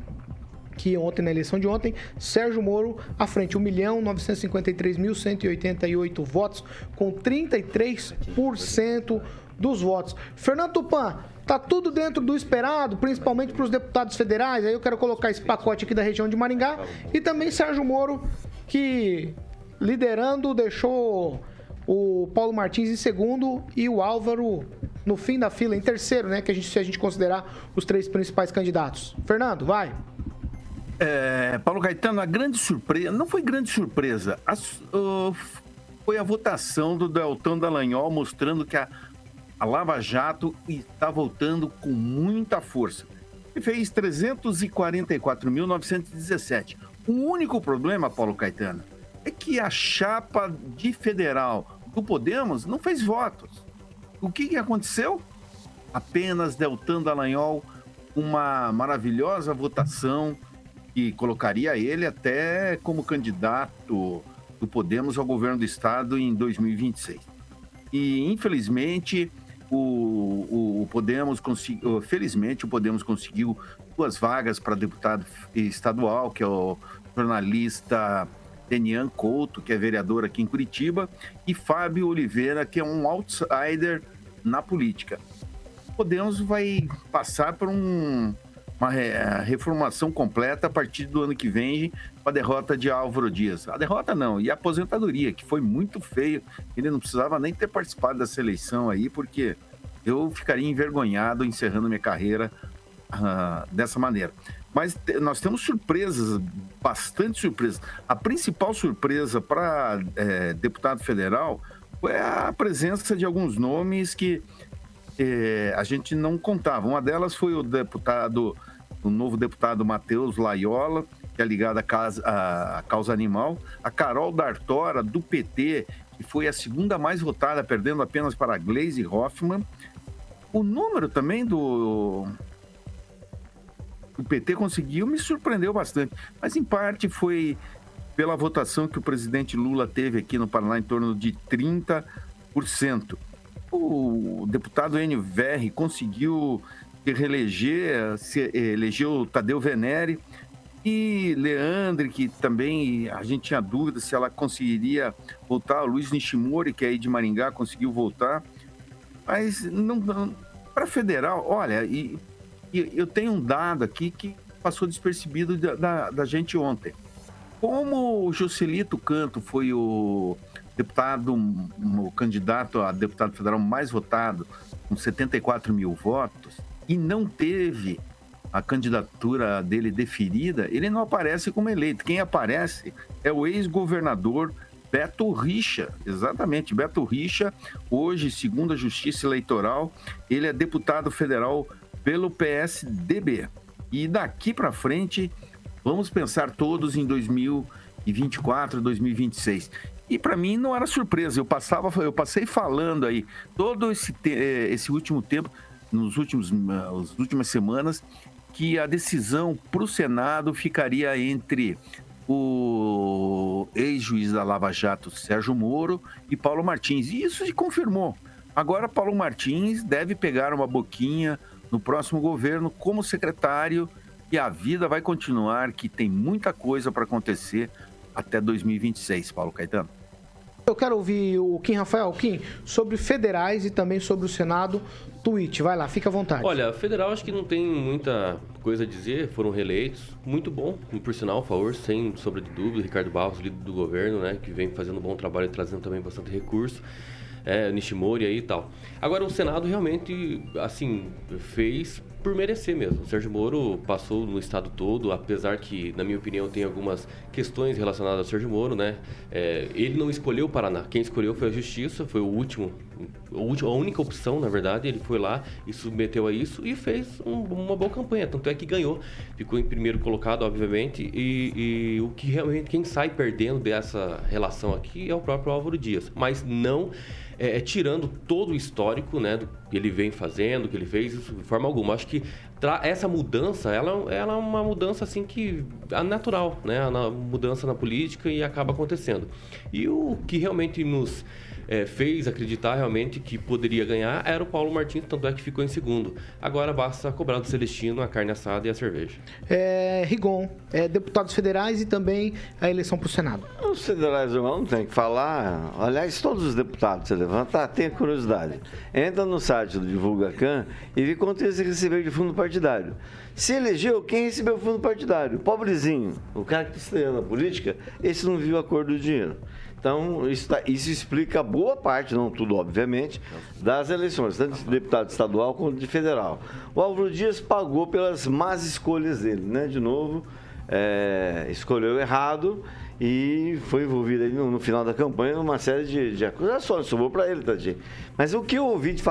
que ontem, na eleição de ontem, Sérgio Moro à frente, 1.953.188 votos, com 33% dos votos. Fernando Tupan, tá tudo dentro do esperado, principalmente para os deputados federais. Aí eu quero colocar esse pacote aqui da região de Maringá e também Sérgio Moro, que liderando deixou o Paulo Martins em segundo e o Álvaro no fim da fila em terceiro, né? Que a gente, se a gente considerar os três principais candidatos. Fernando, vai. É, Paulo Caetano, a grande surpresa, não foi grande surpresa, a uh, foi a votação do Deltão Dallagnol mostrando que a, a Lava Jato está voltando com muita força. Ele fez 344.917. O único problema, Paulo Caetano, é que a chapa de federal do Podemos não fez votos. O que, que aconteceu? Apenas Deltan Dallagnol, uma maravilhosa votação que colocaria ele até como candidato do Podemos ao governo do estado em 2026. E infelizmente o, o- o Podemos conseguiu, felizmente o Podemos conseguiu duas vagas para deputado estadual, que é o jornalista Denian Couto, que é vereador aqui em Curitiba, e Fábio Oliveira, que é um outsider na política. Podemos vai passar por um- uma re- reformação completa a partir do ano que vem com a derrota de Álvaro Dias. A derrota não, e a aposentadoria, que foi muito feio. Ele não precisava nem ter participado dessa eleição aí, porque eu ficaria envergonhado encerrando minha carreira ah, dessa maneira. Mas nós temos surpresas, bastante surpresas. A principal surpresa para deputado federal foi a presença de alguns nomes que eh, a gente não contava. Uma delas foi o deputado, o novo deputado Matheus Laiola, que é ligado à, casa- à causa animal. A Carol D'Artora, do PT, que foi a segunda mais votada, perdendo apenas para Glaze Hoffmann. O número também do, o PT conseguiu me surpreendeu bastante. Mas em parte foi pela votação que o presidente Lula teve aqui no Paraná, em torno de 30%. O deputado Enio Verri conseguiu se reeleger, se elegeu Tadeu Venere e Leandre, que também a gente tinha dúvida se ela conseguiria voltar. O Luiz Nishimori, que é aí de Maringá, conseguiu voltar. Mas não, para federal, olha, e, e eu tenho um dado aqui que passou despercebido da, da, da gente ontem. Como o Joselito Canto foi o deputado, o candidato a deputado federal mais votado, com 74 mil votos, e não teve a candidatura dele deferida, ele não aparece como eleito. Quem aparece é o ex-governador Beto Richa, exatamente. Beto Richa, hoje, segundo a Justiça Eleitoral, ele é deputado federal pelo PSDB. E daqui para frente, vamos pensar todos em 2024, 2026. E para mim não era surpresa, eu passava, eu passei falando aí todo esse, eh, esse último tempo, nos últimos, ah, as últimas semanas, que a decisão para o Senado ficaria entre o ex-juiz da Lava Jato, Sérgio Moro, e Paulo Martins. E isso se confirmou. Agora, Paulo Martins deve pegar uma boquinha no próximo governo como secretário e a vida vai continuar, que tem muita coisa para acontecer até 2026, Paulo Caetano. Eu quero ouvir o Kim Rafael. Kim, sobre federais e também sobre o Senado, tweet. Vai lá, fica à vontade. Olha, federal acho que não tem muita coisa a dizer, foram reeleitos. Muito bom, por sinal, a favor, sem sombra de dúvida. Ricardo Barros, líder do governo, né, que vem fazendo um bom trabalho e trazendo também bastante recurso. É, Nishimori aí e tal. Agora, o Senado realmente, assim, fez por merecer mesmo. O Sérgio Moro passou no estado todo, apesar que, na minha opinião, tem algumas questões relacionadas ao Sérgio Moro, né? É, ele não escolheu o Paraná. Quem escolheu foi a Justiça, foi o último, a única opção, na verdade. Ele foi lá e submeteu a isso e fez um- uma boa campanha. Tanto é que ganhou. Ficou em primeiro colocado, obviamente. E, e o que realmente, quem sai perdendo dessa relação aqui é o próprio Álvaro Dias. Mas não é, é, tirando todo o histórico, né, do que ele vem fazendo, que ele fez, isso de forma alguma. Acho que essa mudança, ela, ela é uma mudança assim que é natural, né, a mudança na política e acaba acontecendo. E o que realmente nos é, fez acreditar realmente que poderia ganhar era o Paulo Martins, tanto é que ficou em segundo. Agora basta cobrar do Celestino a carne assada e a cerveja. É, Rigon, é, deputados federais e também a eleição para o Senado. Os federais não tem que falar. Aliás, todos os deputados, você levantar, tem curiosidade. Entra no site do DivulgaCam e vê quanto eles receberam de fundo partidário. Se elegeu, quem recebeu fundo partidário? Pobrezinho. O cara que está estreando na política, esse não viu a cor do dinheiro. Então, isso, tá- isso explica boa parte, não tudo, obviamente, das eleições, tanto de deputado estadual quanto de federal. O Álvaro Dias pagou pelas más escolhas dele, né? De novo, é, escolheu errado e foi envolvido aí no, no final da campanha numa série de, de acusações. Sobrou para ele, tadinho. Mas o que eu ouvi de,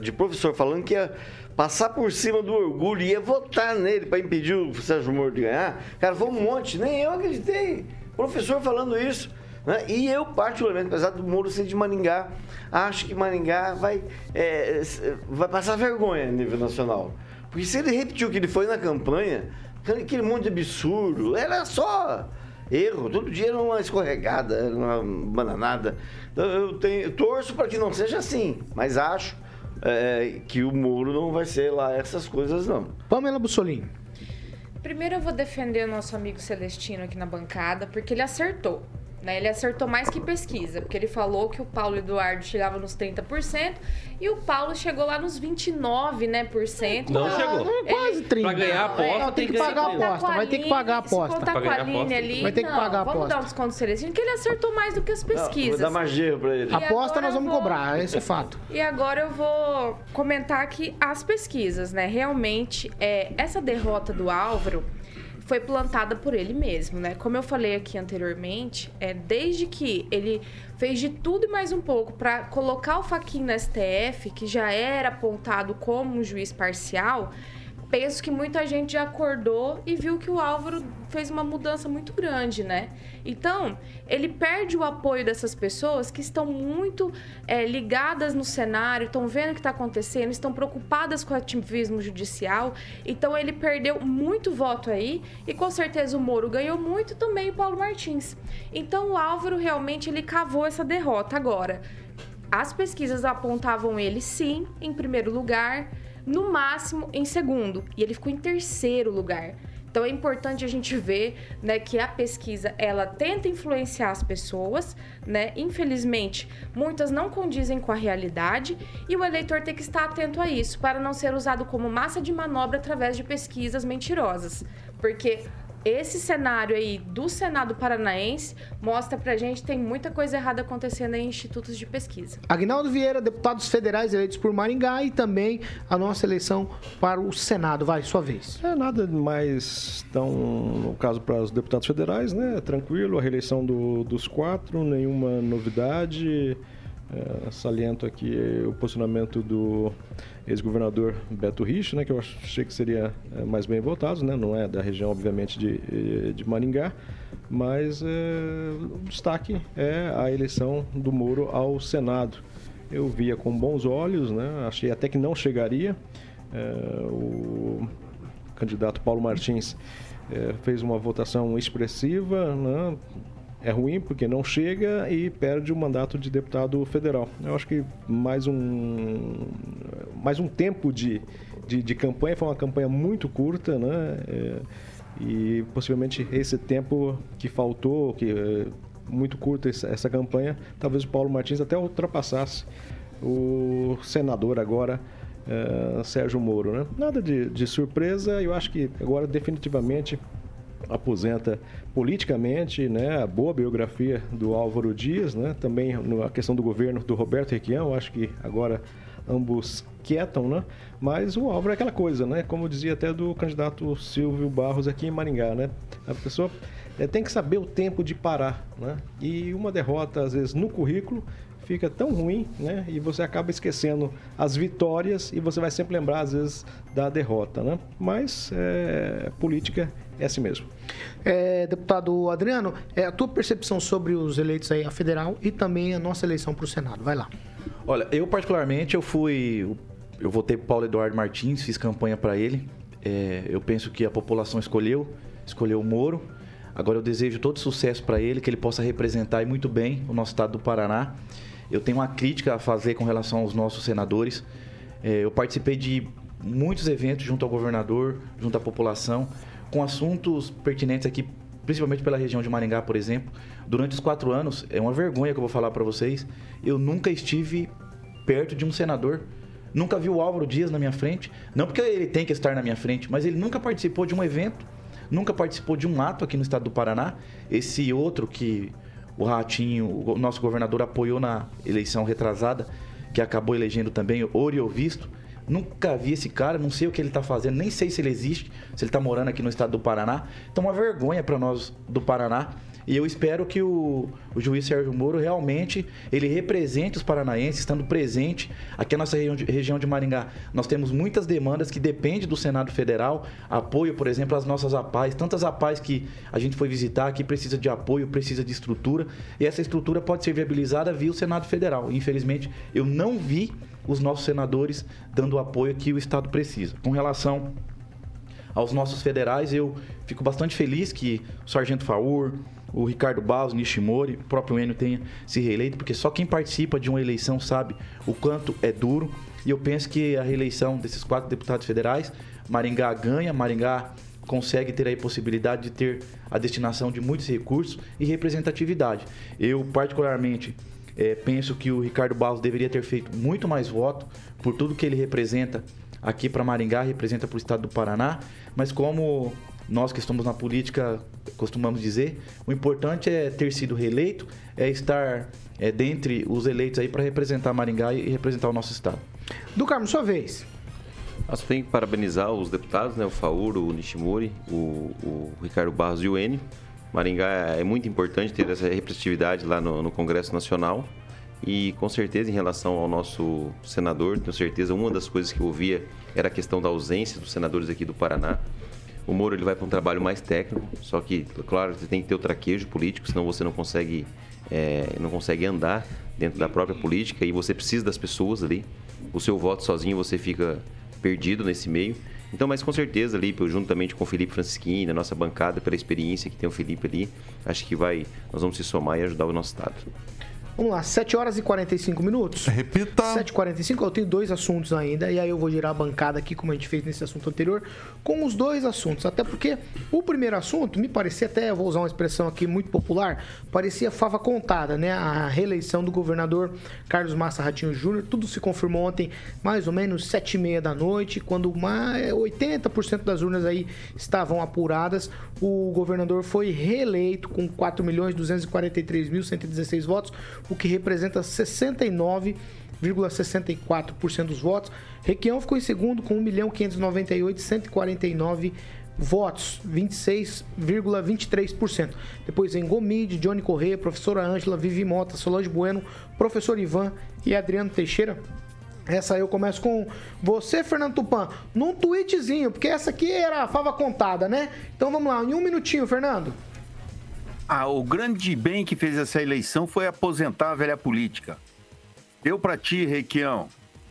de professor falando que ia passar por cima do orgulho e ia votar nele para impedir o Sérgio Moro de ganhar, cara, foi um monte. Nem eu acreditei. Professor falando isso. Né? E eu, particularmente, apesar do Moro ser de Maringá, acho que Maringá vai, é, vai passar vergonha a nível nacional. Porque se ele repetiu o que ele foi na campanha, aquele monte de absurdo, era só erro. Todo dia era uma escorregada, era uma bananada. Então eu tenho, eu torço para que não seja assim, mas acho é, que o Moro não vai ser lá essas coisas, não. Pamela Bussolini. Primeiro eu vou defender o nosso amigo Celestino aqui na bancada, porque ele acertou. Né? Ele acertou mais que pesquisa, porque ele falou que o Paulo Eduardo chegava nos 30% e o Paulo chegou lá nos 29%, né, por cento. Não chegou. Quase 30. Pra ganhar a aposta, Não, tem que tem que pagar a aposta. Vai ter que pagar a Se aposta. contar Pra com a Aline ali, Vai ter que não, pagar a vamos aposta. dar um desconto do Celestino, que ele acertou mais do que as Não, pesquisas. vou dar mais dinheiro para ele. E Aposta nós vamos vou- cobrar, esse é fato. E agora eu vou comentar aqui as pesquisas, né? Realmente, é, essa derrota do Álvaro foi plantada por ele mesmo, né? Como eu falei aqui anteriormente, é, desde que ele fez de tudo e mais um pouco para colocar o Faquinho no STF, que já era apontado como um juiz parcial, penso que muita gente já acordou e viu que o Álvaro fez uma mudança muito grande, né? Então, ele perde o apoio dessas pessoas que estão muito é, ligadas no cenário, estão vendo o que está acontecendo, estão preocupadas com o ativismo judicial. Então, ele perdeu muito voto aí e com certeza o Moro ganhou muito também o Paulo Martins. Então, o Álvaro realmente ele cavou essa derrota agora. As pesquisas apontavam ele sim em primeiro lugar, no máximo em segundo, e ele ficou em terceiro lugar. Então é importante a gente ver, né, que a pesquisa ela tenta influenciar as pessoas, né? Infelizmente, muitas não condizem com a realidade e o eleitor tem que estar atento a isso para não ser usado como massa de manobra através de pesquisas mentirosas, porque esse cenário aí do Senado Paranaense mostra pra gente que tem muita coisa errada acontecendo em institutos de pesquisa. Agnaldo Vieira, deputados federais eleitos por Maringá e também a nossa eleição para o Senado. Vai, sua vez. É nada mais tão, no caso para os deputados federais, né? Tranquilo, a reeleição do- dos quatro, nenhuma novidade. É, saliento aqui o posicionamento do ex-governador Beto Rich, né? Que eu achei que seria é, mais bem votado, né? Não é da região, obviamente, de, eh, de Maringá, mas é, o destaque é a eleição do Moro ao Senado. Eu via com bons olhos, né? Achei até que não chegaria. É, o candidato Paulo Martins eh, fez uma votação expressiva, né? É ruim porque não chega e perde o mandato de deputado federal. Eu acho que mais um, mais um tempo de, de, de campanha, foi uma campanha muito curta, né? É, e possivelmente esse tempo que faltou, que eh, muito curta essa, campanha, talvez o Paulo Martins até ultrapassasse o senador agora, uh, Sérgio Moro. Né? Nada de, de surpresa, eu acho que agora definitivamente aposenta politicamente, né, a boa biografia do Álvaro Dias, né, também a questão do governo do Roberto Requião, acho que agora ambos quietam, né, mas o Álvaro é aquela coisa, né, como dizia até do candidato Silvio Barros aqui em Maringá, né, a pessoa é, tem que saber o tempo de parar, né, e uma derrota às vezes no currículo fica tão ruim, né? E você acaba esquecendo as vitórias e você vai sempre lembrar, às vezes, da derrota, né? Mas é, política é assim mesmo. É, deputado Adriano, é a tua percepção sobre os eleitos aí a federal e também a nossa eleição para o Senado. Vai lá. Olha, eu particularmente eu fui, eu votei para Paulo Eduardo Martins, fiz campanha para ele. É, eu penso que a população escolheu, escolheu o Moro. Agora eu desejo todo sucesso para ele, que ele possa representar muito bem o nosso estado do Paraná. Eu tenho uma crítica a fazer com relação aos nossos senadores. É, eu participei de muitos eventos junto ao governador, junto à população, com assuntos pertinentes aqui, principalmente pela região de Maringá, por exemplo. Durante os quatro anos, é uma vergonha que eu vou falar para vocês, eu nunca estive perto de um senador. Nunca vi o Álvaro Dias na minha frente. Não porque ele tem que estar na minha frente, mas ele nunca participou de um evento, nunca participou de um ato aqui no estado do Paraná. Esse outro que o Ratinho, o nosso governador apoiou na eleição retrasada, que acabou elegendo também Ouro Visto. Nunca vi esse cara, não sei o que ele está fazendo, nem sei se ele existe, se ele está morando aqui no estado do Paraná. Então, uma vergonha para nós do Paraná e eu espero que o, o juiz Sérgio Moro realmente ele represente os paranaenses, estando presente aqui na nossa região de, região de Maringá. Nós temos muitas demandas que dependem do Senado Federal, apoio, por exemplo, às nossas APAES, tantas APAES que a gente foi visitar, que precisa de apoio, precisa de estrutura, e essa estrutura pode ser viabilizada via o Senado Federal. Infelizmente, eu não vi os nossos senadores dando o apoio que o Estado precisa. Com relação aos nossos federais, eu fico bastante feliz que o Sargento Faur, o Ricardo Barros, Nishimori, o próprio Enio tenha se reeleito, porque só quem participa de uma eleição sabe o quanto é duro. E eu penso que a reeleição desses quatro deputados federais, Maringá ganha, Maringá consegue ter a possibilidade de ter a destinação de muitos recursos e representatividade. Eu, particularmente, é, penso que o Ricardo Barros deveria ter feito muito mais voto por tudo que ele representa aqui para Maringá, representa para o estado do Paraná, mas como nós que estamos na política costumamos dizer, o importante é ter sido reeleito, é estar é, dentre os eleitos aí para representar Maringá e representar o nosso estado. Do Carmo, sua vez. Nós temos que parabenizar os deputados, né? o Fauro, o Nishimori, o, o Ricardo Barros e o Enio. Maringá é muito importante ter essa representatividade lá no, no Congresso Nacional. E com certeza, em relação ao nosso senador, tenho certeza, uma das coisas que eu ouvia era a questão da ausência dos senadores aqui do Paraná. O Moro ele vai para um trabalho mais técnico, só que, claro, você tem que ter o traquejo político, senão você não consegue, é, não consegue andar dentro da própria política e você precisa das pessoas ali. O seu voto sozinho você fica perdido nesse meio. Então, mas com certeza ali, juntamente com o Felipe Francisquini, a nossa bancada, pela experiência que tem o Felipe ali, acho que vai, nós vamos se somar e ajudar o nosso estado. Vamos lá, 7 horas e 45 minutos. Repita. 7h45, eu tenho dois assuntos ainda, e aí eu vou girar a bancada aqui, como a gente fez nesse assunto anterior, com os dois assuntos. Até porque o primeiro assunto me parecia até, eu vou usar uma expressão aqui muito popular, parecia fava contada, né? A reeleição do governador Carlos Massa Ratinho Júnior, tudo se confirmou ontem, mais ou menos 7 e meia da noite, quando mais 80% das urnas aí estavam apuradas, o governador foi reeleito com 4 milhões 243.116 votos, o que representa 69,64% dos votos. Requião ficou em segundo com 1.598.149 votos, 26,23%. Depois em Gomide, Johnny Corrêa, professora Ângela, Vivi Mota, Solange Bueno, professor Ivan e Adriano Teixeira. Essa eu começo com você, Fernando Tupan, num tweetzinho, porque essa aqui era a fava contada, né? Então vamos lá, em um minutinho, Fernando. O grande bem que fez essa eleição foi aposentar a velha política. Deu para ti, Requião.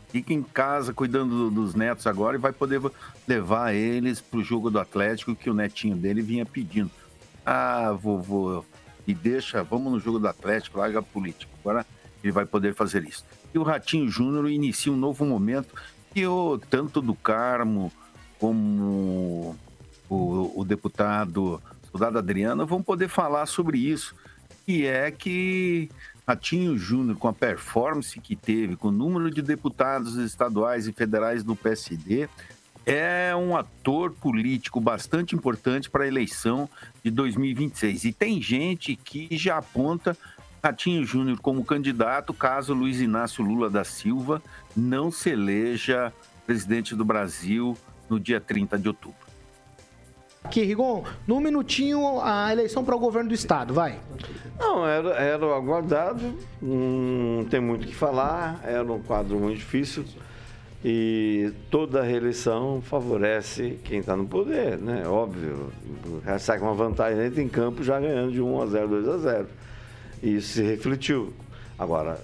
Fica em casa cuidando dos netos agora e vai poder levar eles pro jogo do Atlético que o netinho dele vinha pedindo. Ah, vovô, e deixa, vamos no jogo do Atlético, larga a política. Agora ele vai poder fazer isso. E o Ratinho Júnior inicia um novo momento que o, tanto do Carmo como o, o deputado soldado Adriano vão poder falar sobre isso. que é que Ratinho Júnior, com a performance que teve, com o número de deputados estaduais e federais do PSD, é um ator político bastante importante para a eleição de 2026. E tem gente que já aponta Ratinho Júnior como candidato caso Luiz Inácio Lula da Silva não se eleja presidente do Brasil no dia 30 de outubro. Aqui, Rigon, num minutinho a eleição para o governo do estado, vai. Não, era, era aguardado, não tem muito o que falar, era um quadro muito difícil e toda reeleição favorece quem está no poder, né? Óbvio, sai com uma vantagem dentro em campo já ganhando de 1 a 0, 2 a 0. E isso se refletiu. Agora,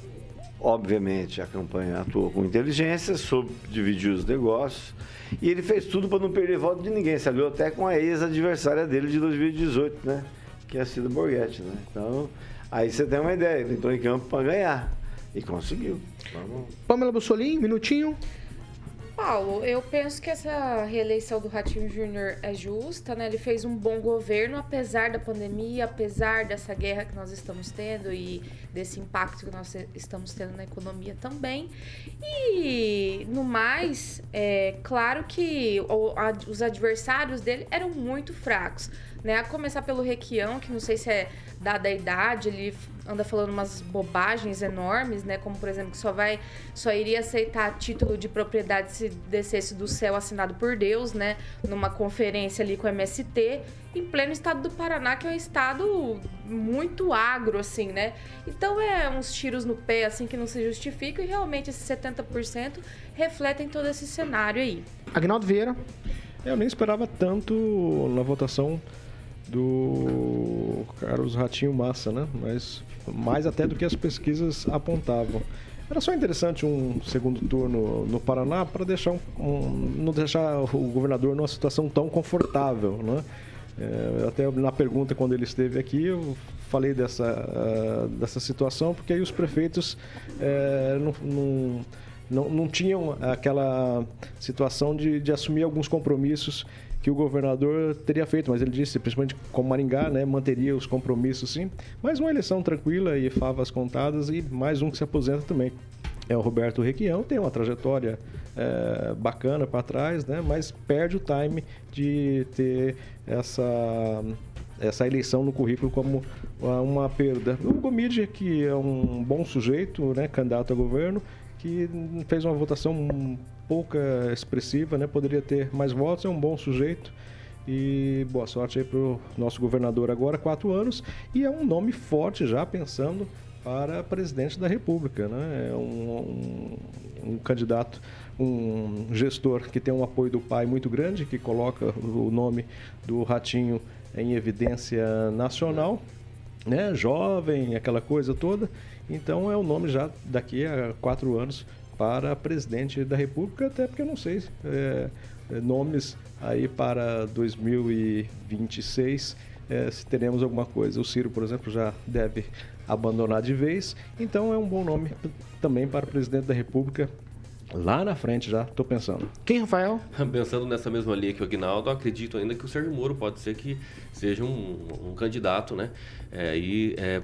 obviamente, a campanha atuou com inteligência, soube dividir os negócios e ele fez tudo para não perder voto de ninguém. Se aliou até com a ex-adversária dele de 2018, né? Que é a Cida Borghetti, né? Então, aí você tem uma ideia. Ele entrou em campo para ganhar e conseguiu. Vamos... Pamela Bussolini, minutinho. Paulo, eu penso que essa reeleição do Ratinho Júnior é justa, né? Ele fez um bom governo, apesar da pandemia, apesar dessa guerra que nós estamos tendo e desse impacto que nós estamos tendo na economia também. E, no mais, é claro que os adversários dele eram muito fracos, né? A começar pelo Requião, que não sei se é dada a idade, ele anda falando umas bobagens enormes, né? Como, por exemplo, que só vai, só iria aceitar título de propriedade se descesse do céu assinado por Deus, né? Numa conferência ali com o MST, em pleno estado do Paraná, que é um estado muito agro, assim, né? Então é uns tiros no pé, assim, que não se justificam e realmente esses 70% refletem todo esse cenário aí. Agnaldo Vieira. Eu nem esperava tanto na votação do Carlos Ratinho Massa, né? Mas mais até do que as pesquisas apontavam. Era só interessante um segundo turno no Paraná para deixar um, um, não deixar o governador numa situação tão confortável, né? É, até na pergunta quando ele esteve aqui eu falei dessa, uh, dessa situação porque aí os prefeitos uh, não, não, não, não, tinham aquela situação de, de assumir alguns compromissos que o governador teria feito, mas ele disse, principalmente com Maringá, né, manteria os compromissos sim. Mas uma eleição tranquila e favas contadas e mais um que se aposenta também. É o Roberto Requião, tem uma trajetória é, bacana para trás, né, mas perde o time de ter essa, essa eleição no currículo como uma perda. O Gomide, que é um bom sujeito, né, candidato a governo, que fez uma votação pouca expressiva, né? Poderia ter mais votos, é um bom sujeito. E boa sorte aí para o nosso governador agora, quatro anos. E é um nome forte já pensando para presidente da República. Né? É um, um, um, candidato, um gestor que tem um apoio do pai muito grande, que coloca o nome do Ratinho em evidência nacional, né? jovem, aquela coisa toda. Então é o nome já daqui a quatro anos para presidente da República, até porque eu não sei é, é nomes aí para 2026 é, se teremos alguma coisa. O Ciro, por exemplo, já deve abandonar de vez, então é um bom nome também para presidente da República. Lá na frente já, estou pensando. Quem, Rafael? Pensando nessa mesma linha que o Aguinaldo, acredito ainda que o Sérgio Moro pode ser que seja um, um candidato, né? É, e é,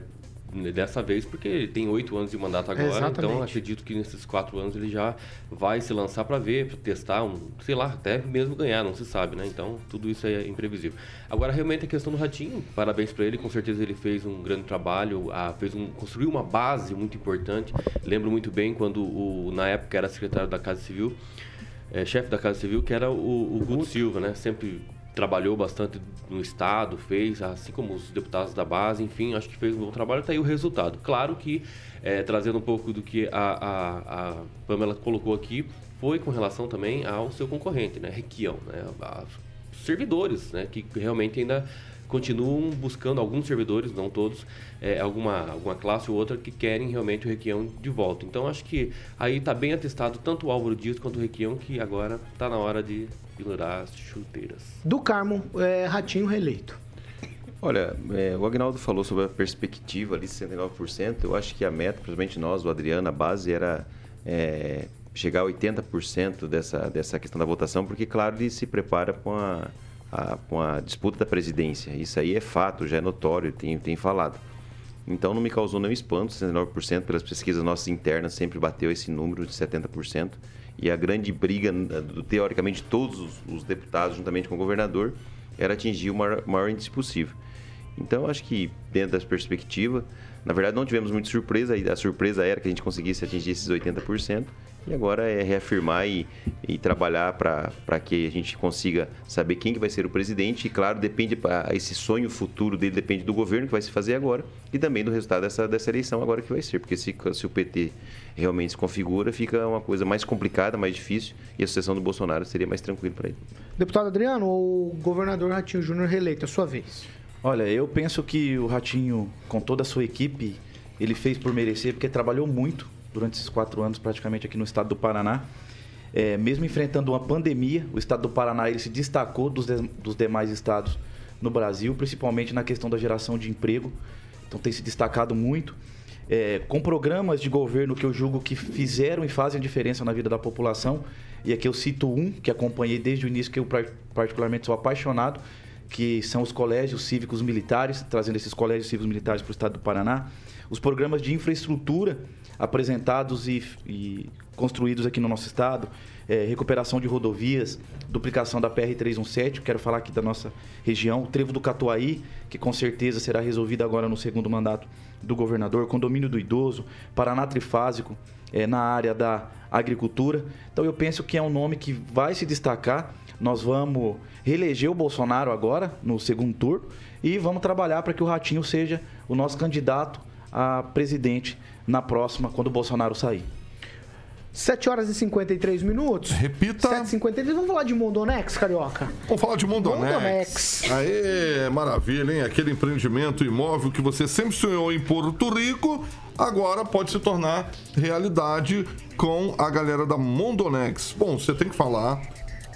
dessa vez, porque ele tem oito anos de mandato agora, Exatamente. então acredito que nesses quatro anos ele já vai se lançar para ver, para testar, um, sei lá, até mesmo ganhar, não se sabe, né? Então tudo isso é imprevisível. Agora realmente a questão do Ratinho, parabéns para ele, com certeza ele fez um grande trabalho, a, fez um, construiu uma base muito importante. Lembro muito bem quando o, na época era secretário da Casa Civil, é, chefe da Casa Civil, que era o, o Guto Silva, né? Sempre trabalhou bastante no Estado, fez, assim como os deputados da base, enfim, acho que fez um bom trabalho, está aí o resultado. Claro que, é, trazendo um pouco do que a, a, a, Pamela colocou aqui, foi com relação também ao seu concorrente, né, Requião, né, servidores, né, que realmente ainda continuam buscando alguns servidores, não todos, é, alguma, alguma classe ou outra que querem realmente o Requião de volta. Então acho que aí está bem atestado tanto o Álvaro Dias quanto o Requião que agora está na hora de pendurar as chuteiras. Do Carmo, é, Ratinho reeleito. Olha, é, o Agnaldo falou sobre a perspectiva ali, 69%. Eu acho que a meta, principalmente nós, o Adriano, a base era é, chegar a 80% dessa, dessa questão da votação, porque, claro, ele se prepara com a, a, com a disputa da presidência. Isso aí é fato, já é notório, tem, tem falado. Então não me causou nenhum espanto, 69% pelas pesquisas nossas internas sempre bateu esse número de 70%. E a grande briga, teoricamente, todos os, os deputados, juntamente com o governador, era atingir o maior, maior índice possível. Então, acho que dentro dessa perspectiva, na verdade, não tivemos muita surpresa. A surpresa era que a gente conseguisse atingir esses 80%. E agora é reafirmar e, e trabalhar para que a gente consiga saber quem que vai ser o presidente. E, claro, depende esse sonho futuro dele depende do governo que vai se fazer agora e também do resultado dessa, dessa eleição agora que vai ser. Porque se, se o PT realmente se configura, fica uma coisa mais complicada, mais difícil e a sucessão do Bolsonaro seria mais tranquilo para ele. Deputado Adriano, o governador Ratinho Júnior reeleito, a sua vez. Olha, eu penso que o Ratinho, com toda a sua equipe, ele fez por merecer, porque trabalhou muito durante esses quatro anos, praticamente aqui no estado do Paraná. É, mesmo enfrentando uma pandemia, o estado do Paraná ele se destacou dos, de, dos demais estados no Brasil, principalmente na questão da geração de emprego. Então tem se destacado muito. É, com programas de governo que eu julgo que fizeram e fazem diferença na vida da população. E aqui eu cito um que acompanhei desde o início, que eu particularmente sou apaixonado, que são os colégios cívicos militares, trazendo esses colégios cívicos militares para o estado do Paraná, os programas de infraestrutura apresentados e, e construídos aqui no nosso estado, é, recuperação de rodovias, duplicação da PR-317, quero falar aqui da nossa região, o Trevo do Catuaí, que com certeza será resolvido agora no segundo mandato do governador, condomínio do idoso, Paraná Trifásico, é, na área da agricultura. Então eu penso que é um nome que vai se destacar. Nós vamos reeleger o Bolsonaro agora, no segundo turno, e vamos trabalhar para que o Ratinho seja o nosso candidato a presidente na próxima, quando o Bolsonaro sair. 7 horas e 53 minutos. Repita. 7 53 Vamos falar de Mondonex, Carioca? Vamos falar de Mondonex. Mondonex. Aê, maravilha, hein? Aquele empreendimento imóvel que você sempre sonhou em Porto Rico, agora pode se tornar realidade com a galera da Mondonex. Bom, você tem que falar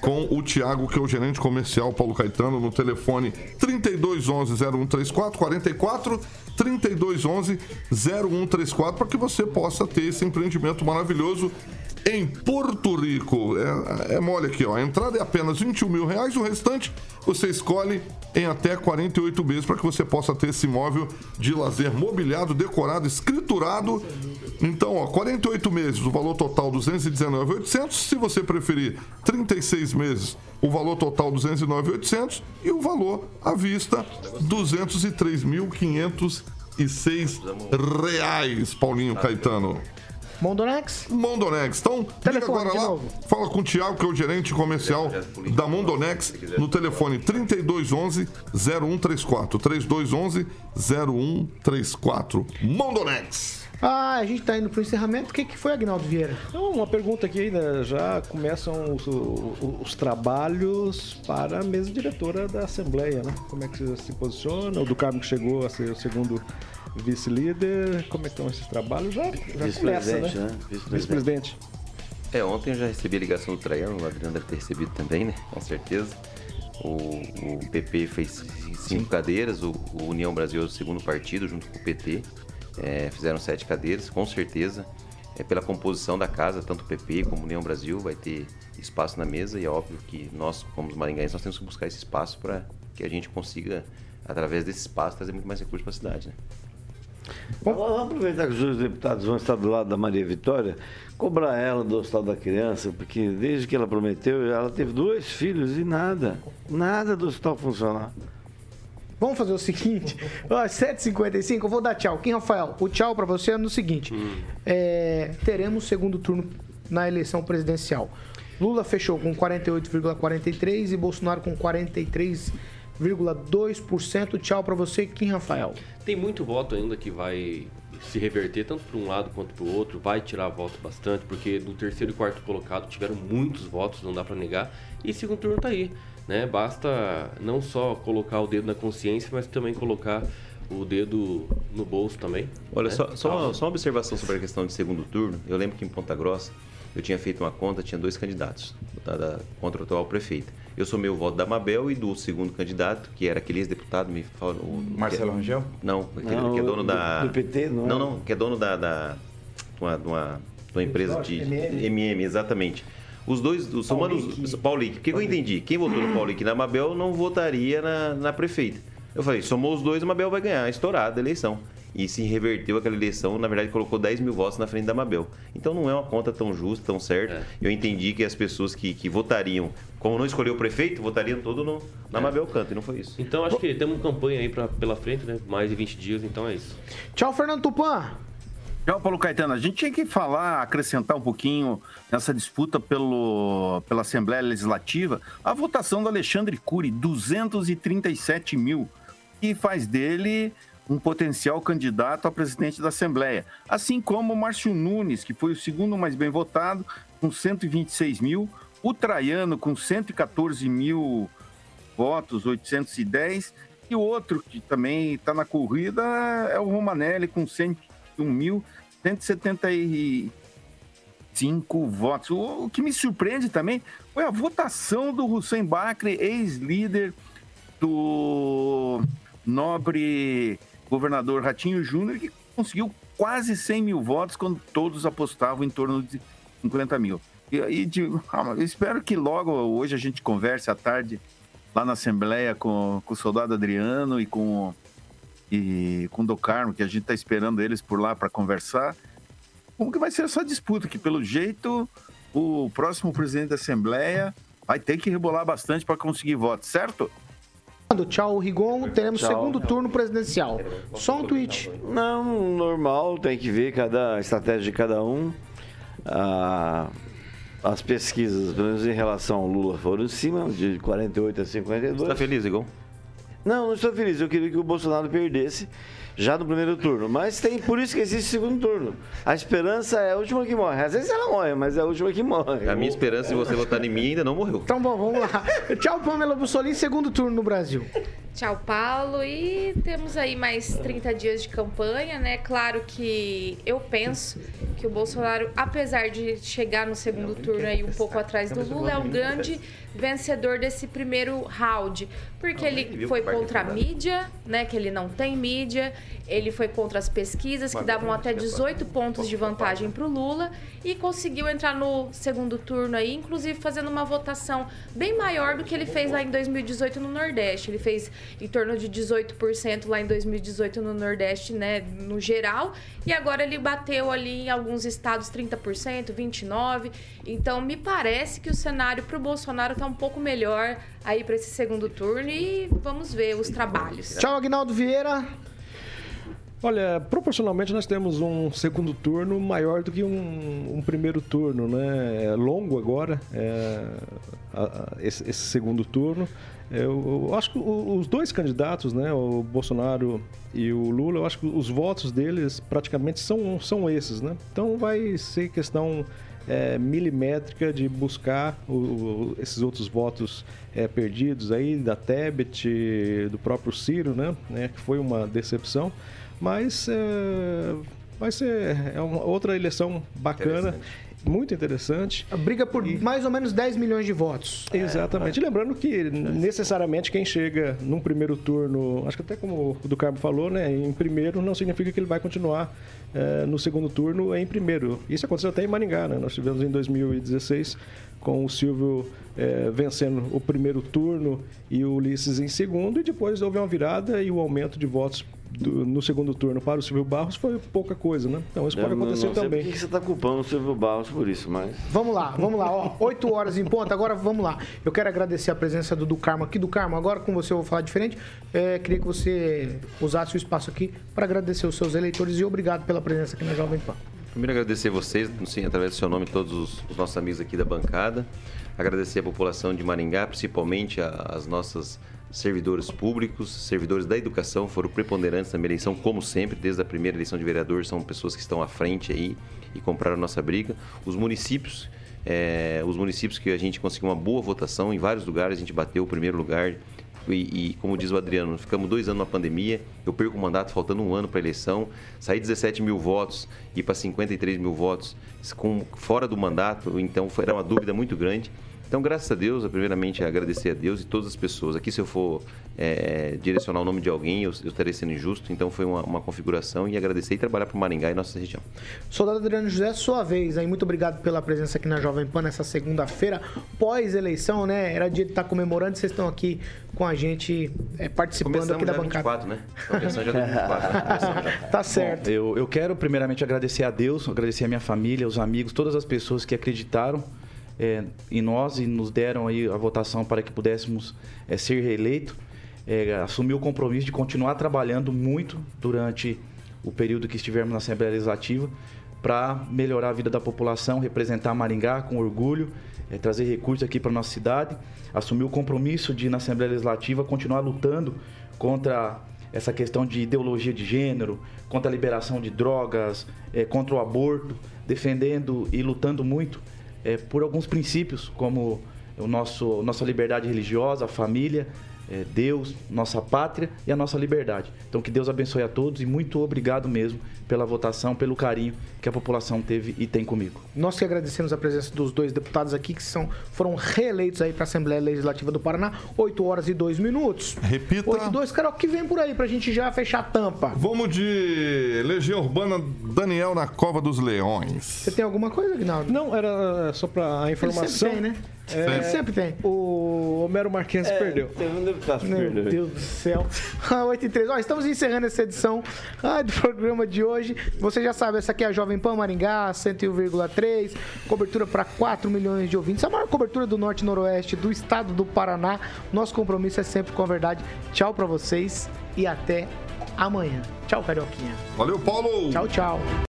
com o Tiago, que é o gerente comercial Paulo Caetano, no telefone 3211 0134 44 3211 0134 para que você possa ter esse empreendimento maravilhoso em Porto Rico. É, é mole aqui, ó. A entrada é apenas 21 mil reais, o restante você escolhe em até 48 meses para que você possa ter esse imóvel de lazer mobiliado, decorado, escriturado. Então, ó, 48 meses, o valor total 219.800. Se você preferir 36 meses, o valor total 209.800 e o valor à vista 203.506 reais, Paulinho Caetano. Mondonex? Mondonex. Então, telefone, liga agora lá. Novo. Fala com o Tiago, que é o gerente comercial da Mondonex, no telefone 3211 0134. 3211 0134. Mondonex. Ah, a gente está indo para o encerramento. O que, que foi, Agnaldo Vieira? Então, uma pergunta aqui ainda. Já começam os, os, os, trabalhos para a mesa diretora da Assembleia, né? Como é que você se posiciona? O do Carmo que chegou a ser o segundo vice-líder. Como é que estão esses trabalhos? Já, já começa, né? né? Vice-presidente. é, ontem eu já recebi a ligação do Traiano, o Adriano deve ter recebido também, né? Com certeza. O, o PP fez cinco Sim. cadeiras, o, o, União Brasil é o segundo partido, junto com o PT. É, fizeram sete cadeiras, com certeza. É, pela composição da casa, tanto o PP como o União Brasil vai ter espaço na mesa e é óbvio que nós, como os maringaenses, nós temos que buscar esse espaço para que a gente consiga, através desse espaço, trazer muito mais recursos para a cidade. Né? Vamos aproveitar que os deputados vão estar do lado da Maria Vitória, cobrar ela do Hospital da Criança, porque desde que ela prometeu, ela teve dois filhos e nada, nada do hospital funcionar. Vamos fazer o seguinte, ó, 7h55, eu vou dar tchau. Kim Rafael, o tchau para você é no seguinte: hum. é, teremos segundo turno na eleição presidencial. Lula fechou com 48,43 e Bolsonaro com 43 0,2%. Tchau para você, Kim Rafael. Tem muito voto ainda que vai se reverter tanto para um lado quanto para o outro, vai tirar voto bastante, porque no terceiro e quarto colocado tiveram muitos votos, não dá para negar, e segundo turno tá aí, né? Basta não só colocar o dedo na consciência, mas também colocar o dedo no bolso também. Olha, né? só, só, uma, só uma observação sobre a questão de segundo turno. Eu lembro que em Ponta Grossa eu tinha feito uma conta, tinha dois candidatos da, da, contra o atual prefeito. Eu sou meu voto da Mabel e do segundo candidato, que era aquele ex-deputado, me fala. O, Marcelo que, Rangel? Não, aquele não, que é dono do, da. Do PT, não? Não, não, que é dono da. da de, uma, de, uma, uma empresa de. MM. MM, exatamente. Os dois, os humanos. Paulique. O que, eu entendi? Quem votou no Paulique na Mabel não votaria na, na prefeita. Eu falei, somou os dois, a Mabel vai ganhar, estourada a eleição. E se reverteu aquela eleição, na verdade, colocou 10 mil votos na frente da Mabel. Então não é uma conta tão justa, tão certa. Eu entendi que as pessoas que, que votariam, como não escolheu o prefeito, votariam todo no, na É. Mabel Canto, e não foi isso. Então acho que temos campanha aí pra, pela frente, né? Mais de 20 dias, então é isso. Tchau, Fernando Tupan. Tchau, Paulo Caetano. A gente tinha que falar, acrescentar um pouquinho nessa disputa pelo, pela Assembleia Legislativa, a votação do Alexandre Cury, 237 mil, que faz dele um potencial candidato a presidente da Assembleia. Assim como o Márcio Nunes, que foi o segundo mais bem votado, com 126 mil, o Traiano, com 114 mil votos, 810, e o outro que também está na corrida é o Romanelli, com 101.175 votos. O, que me surpreende também foi a votação do Hussein Bakri, ex-líder do nobre governador Ratinho Júnior, que conseguiu quase 100 mil votos quando todos apostavam em torno de 50 mil. E ah, eu espero que logo hoje a gente converse à tarde lá na Assembleia com, com o soldado Adriano e com, e com o Do Carmo, que a gente está esperando eles por lá para conversar. Como que vai ser essa disputa? Que pelo jeito o próximo presidente da Assembleia vai ter que rebolar bastante para conseguir votos, certo? Tchau, Rigon. Teremos Tchau. segundo turno presidencial. Só um tweet. Não, normal, tem que ver cada estratégia de cada um. Ah, as pesquisas, pelo menos em relação ao Lula, foram em cima, de 48 a 52. Você tá feliz, Igor? Não, não estou feliz. Eu queria que o Bolsonaro perdesse já no primeiro turno. Mas tem por isso que existe segundo turno. A esperança é a última que morre. Às vezes ela morre, mas é a última que morre. A minha esperança de você votar em mim ainda não morreu. Então, bom, vamos lá. Tchau, Pamela Bussolini, segundo turno no Brasil. Tchau, Paulo. E temos aí mais 30 dias de campanha, né? Claro que eu penso que o Bolsonaro, apesar de chegar no segundo turno aí um pouco atrás do Lula, é um grande vencedor desse primeiro round. Porque ele foi contra a mídia, né? Que ele não tem mídia. Ele foi contra as pesquisas, que davam até 18 pontos de vantagem para o Lula. E conseguiu entrar no segundo turno aí, inclusive fazendo uma votação bem maior do que ele fez lá em 2018 no Nordeste. Ele fez em torno de 18% lá em 2018 no Nordeste, né, no geral, e agora ele bateu ali em alguns estados 30%, 29%. Então me parece que o cenário para o Bolsonaro tá um pouco melhor aí para esse segundo turno e vamos ver os trabalhos. Tchau, Agnaldo Vieira. Olha, proporcionalmente nós temos um segundo turno maior do que um, um primeiro turno, né? É longo agora, é, a- a- esse, esse segundo turno. Eu, eu acho que os dois candidatos, né, o Bolsonaro e o Lula, eu acho que os votos deles praticamente são, são esses, né? Então vai ser questão é, milimétrica de buscar o- o- esses outros votos é, perdidos aí da Tebet, do próprio Ciro, né, né, que foi uma decepção, mas é, vai ser é uma outra eleição bacana, muito interessante. A briga por mais ou menos 10 milhões de votos. Exatamente. E lembrando que necessariamente quem chega num primeiro turno, acho que até como o do Carmo falou, né, em primeiro não significa que ele vai continuar eh, no segundo turno em primeiro. Isso aconteceu até em Maringá, né? Nós tivemos em 2016 com o Silvio eh, vencendo o primeiro turno e o Ulisses em segundo, e depois houve uma virada e o aumento de votos do- no segundo turno para o Silvio Barros foi pouca coisa, né? Então isso pode Eu não- acontecer não sei também. por que você está culpando o Silvio Barros por isso, mas... Vamos lá, vamos lá, ó. 8 horas em ponto, agora vamos lá. Eu quero agradecer a presença do, do Carmo aqui. Do Carmo, agora com você eu vou falar diferente. É, queria que você usasse o espaço aqui para agradecer os seus eleitores e obrigado pela presença aqui na Jovem Pan. Primeiro agradecer vocês, sim, através do seu nome, todos os, os nossos amigos aqui da bancada. Agradecer a população de Maringá, principalmente a- as nossas servidores públicos, servidores da educação, foram preponderantes na minha eleição, como sempre, desde a primeira eleição de vereador, são pessoas que estão à frente aí e compraram nossa briga. Os municípios, eh, os municípios que a gente conseguiu uma boa votação, em vários lugares a gente bateu o primeiro lugar, e, e, como diz o Adriano, ficamos dois anos na pandemia, eu perco o mandato faltando um ano para a eleição, saí 17 mil votos e para 53 mil votos com, fora do mandato, então foi, era uma dúvida muito grande. Então, graças a Deus, primeiramente agradecer a Deus e todas as pessoas. Aqui, se eu for é, direcionar o nome de alguém, eu, eu estarei sendo injusto. Então, foi uma, uma configuração e agradecer e trabalhar para o Maringá e nossa região. Soldado Adriano José, sua vez aí. Muito obrigado pela presença aqui na Jovem Pan nessa segunda-feira, pós-eleição, né? Era dia de estar comemorando, vocês estão aqui com a gente é, participando aqui da dia bancada. 24, né? Convenção já 24, né? Já. Tá certo. Bom, eu, eu quero primeiramente agradecer a Deus, agradecer a minha família, os amigos, todas as pessoas que acreditaram é, em nós e nos deram aí a votação para que pudéssemos é, ser reeleito. É, assumir o compromisso de continuar trabalhando muito durante o período que estivermos na Assembleia Legislativa para melhorar a vida da população, representar Maringá com orgulho, é, trazer recursos aqui para nossa cidade, assumir o compromisso de na Assembleia Legislativa continuar lutando contra essa questão de ideologia de gênero, contra a liberação de drogas, é, contra o aborto, defendendo e lutando muito é, por alguns princípios como o nosso nossa liberdade religiosa, a família, é, Deus, nossa pátria e a nossa liberdade. Então que Deus abençoe a todos e muito obrigado mesmo pela votação, pelo carinho que a população teve e tem comigo. Nós que agradecemos a presença dos dois deputados aqui que são, foram reeleitos aí para a Assembleia Legislativa do Paraná, 8 horas e 2 minutos. Repita. 8 e 2, Carol, o que vem por aí pra gente já fechar a tampa? Vamos de Legião Urbana Daniel na Cova dos Leões. Você tem alguma coisa, Aguinaldo? Não, era só pra a informação. Sempre tem, né? É, Sempre tem. O Homero Marquinhos perdeu. Teve um Meu perdeu. Deus do céu. Ah, 8 e 3. Ó, estamos encerrando essa edição ah, do programa de hoje. Você já sabe, essa aqui é a Jovem Pan Maringá, 101,3. Cobertura para 4 milhões de ouvintes. A maior cobertura do Norte e Noroeste do estado do Paraná. Nosso compromisso é sempre com a verdade. Tchau para vocês e até amanhã. Tchau, Carioquinha. Valeu, Paulo! Tchau, tchau.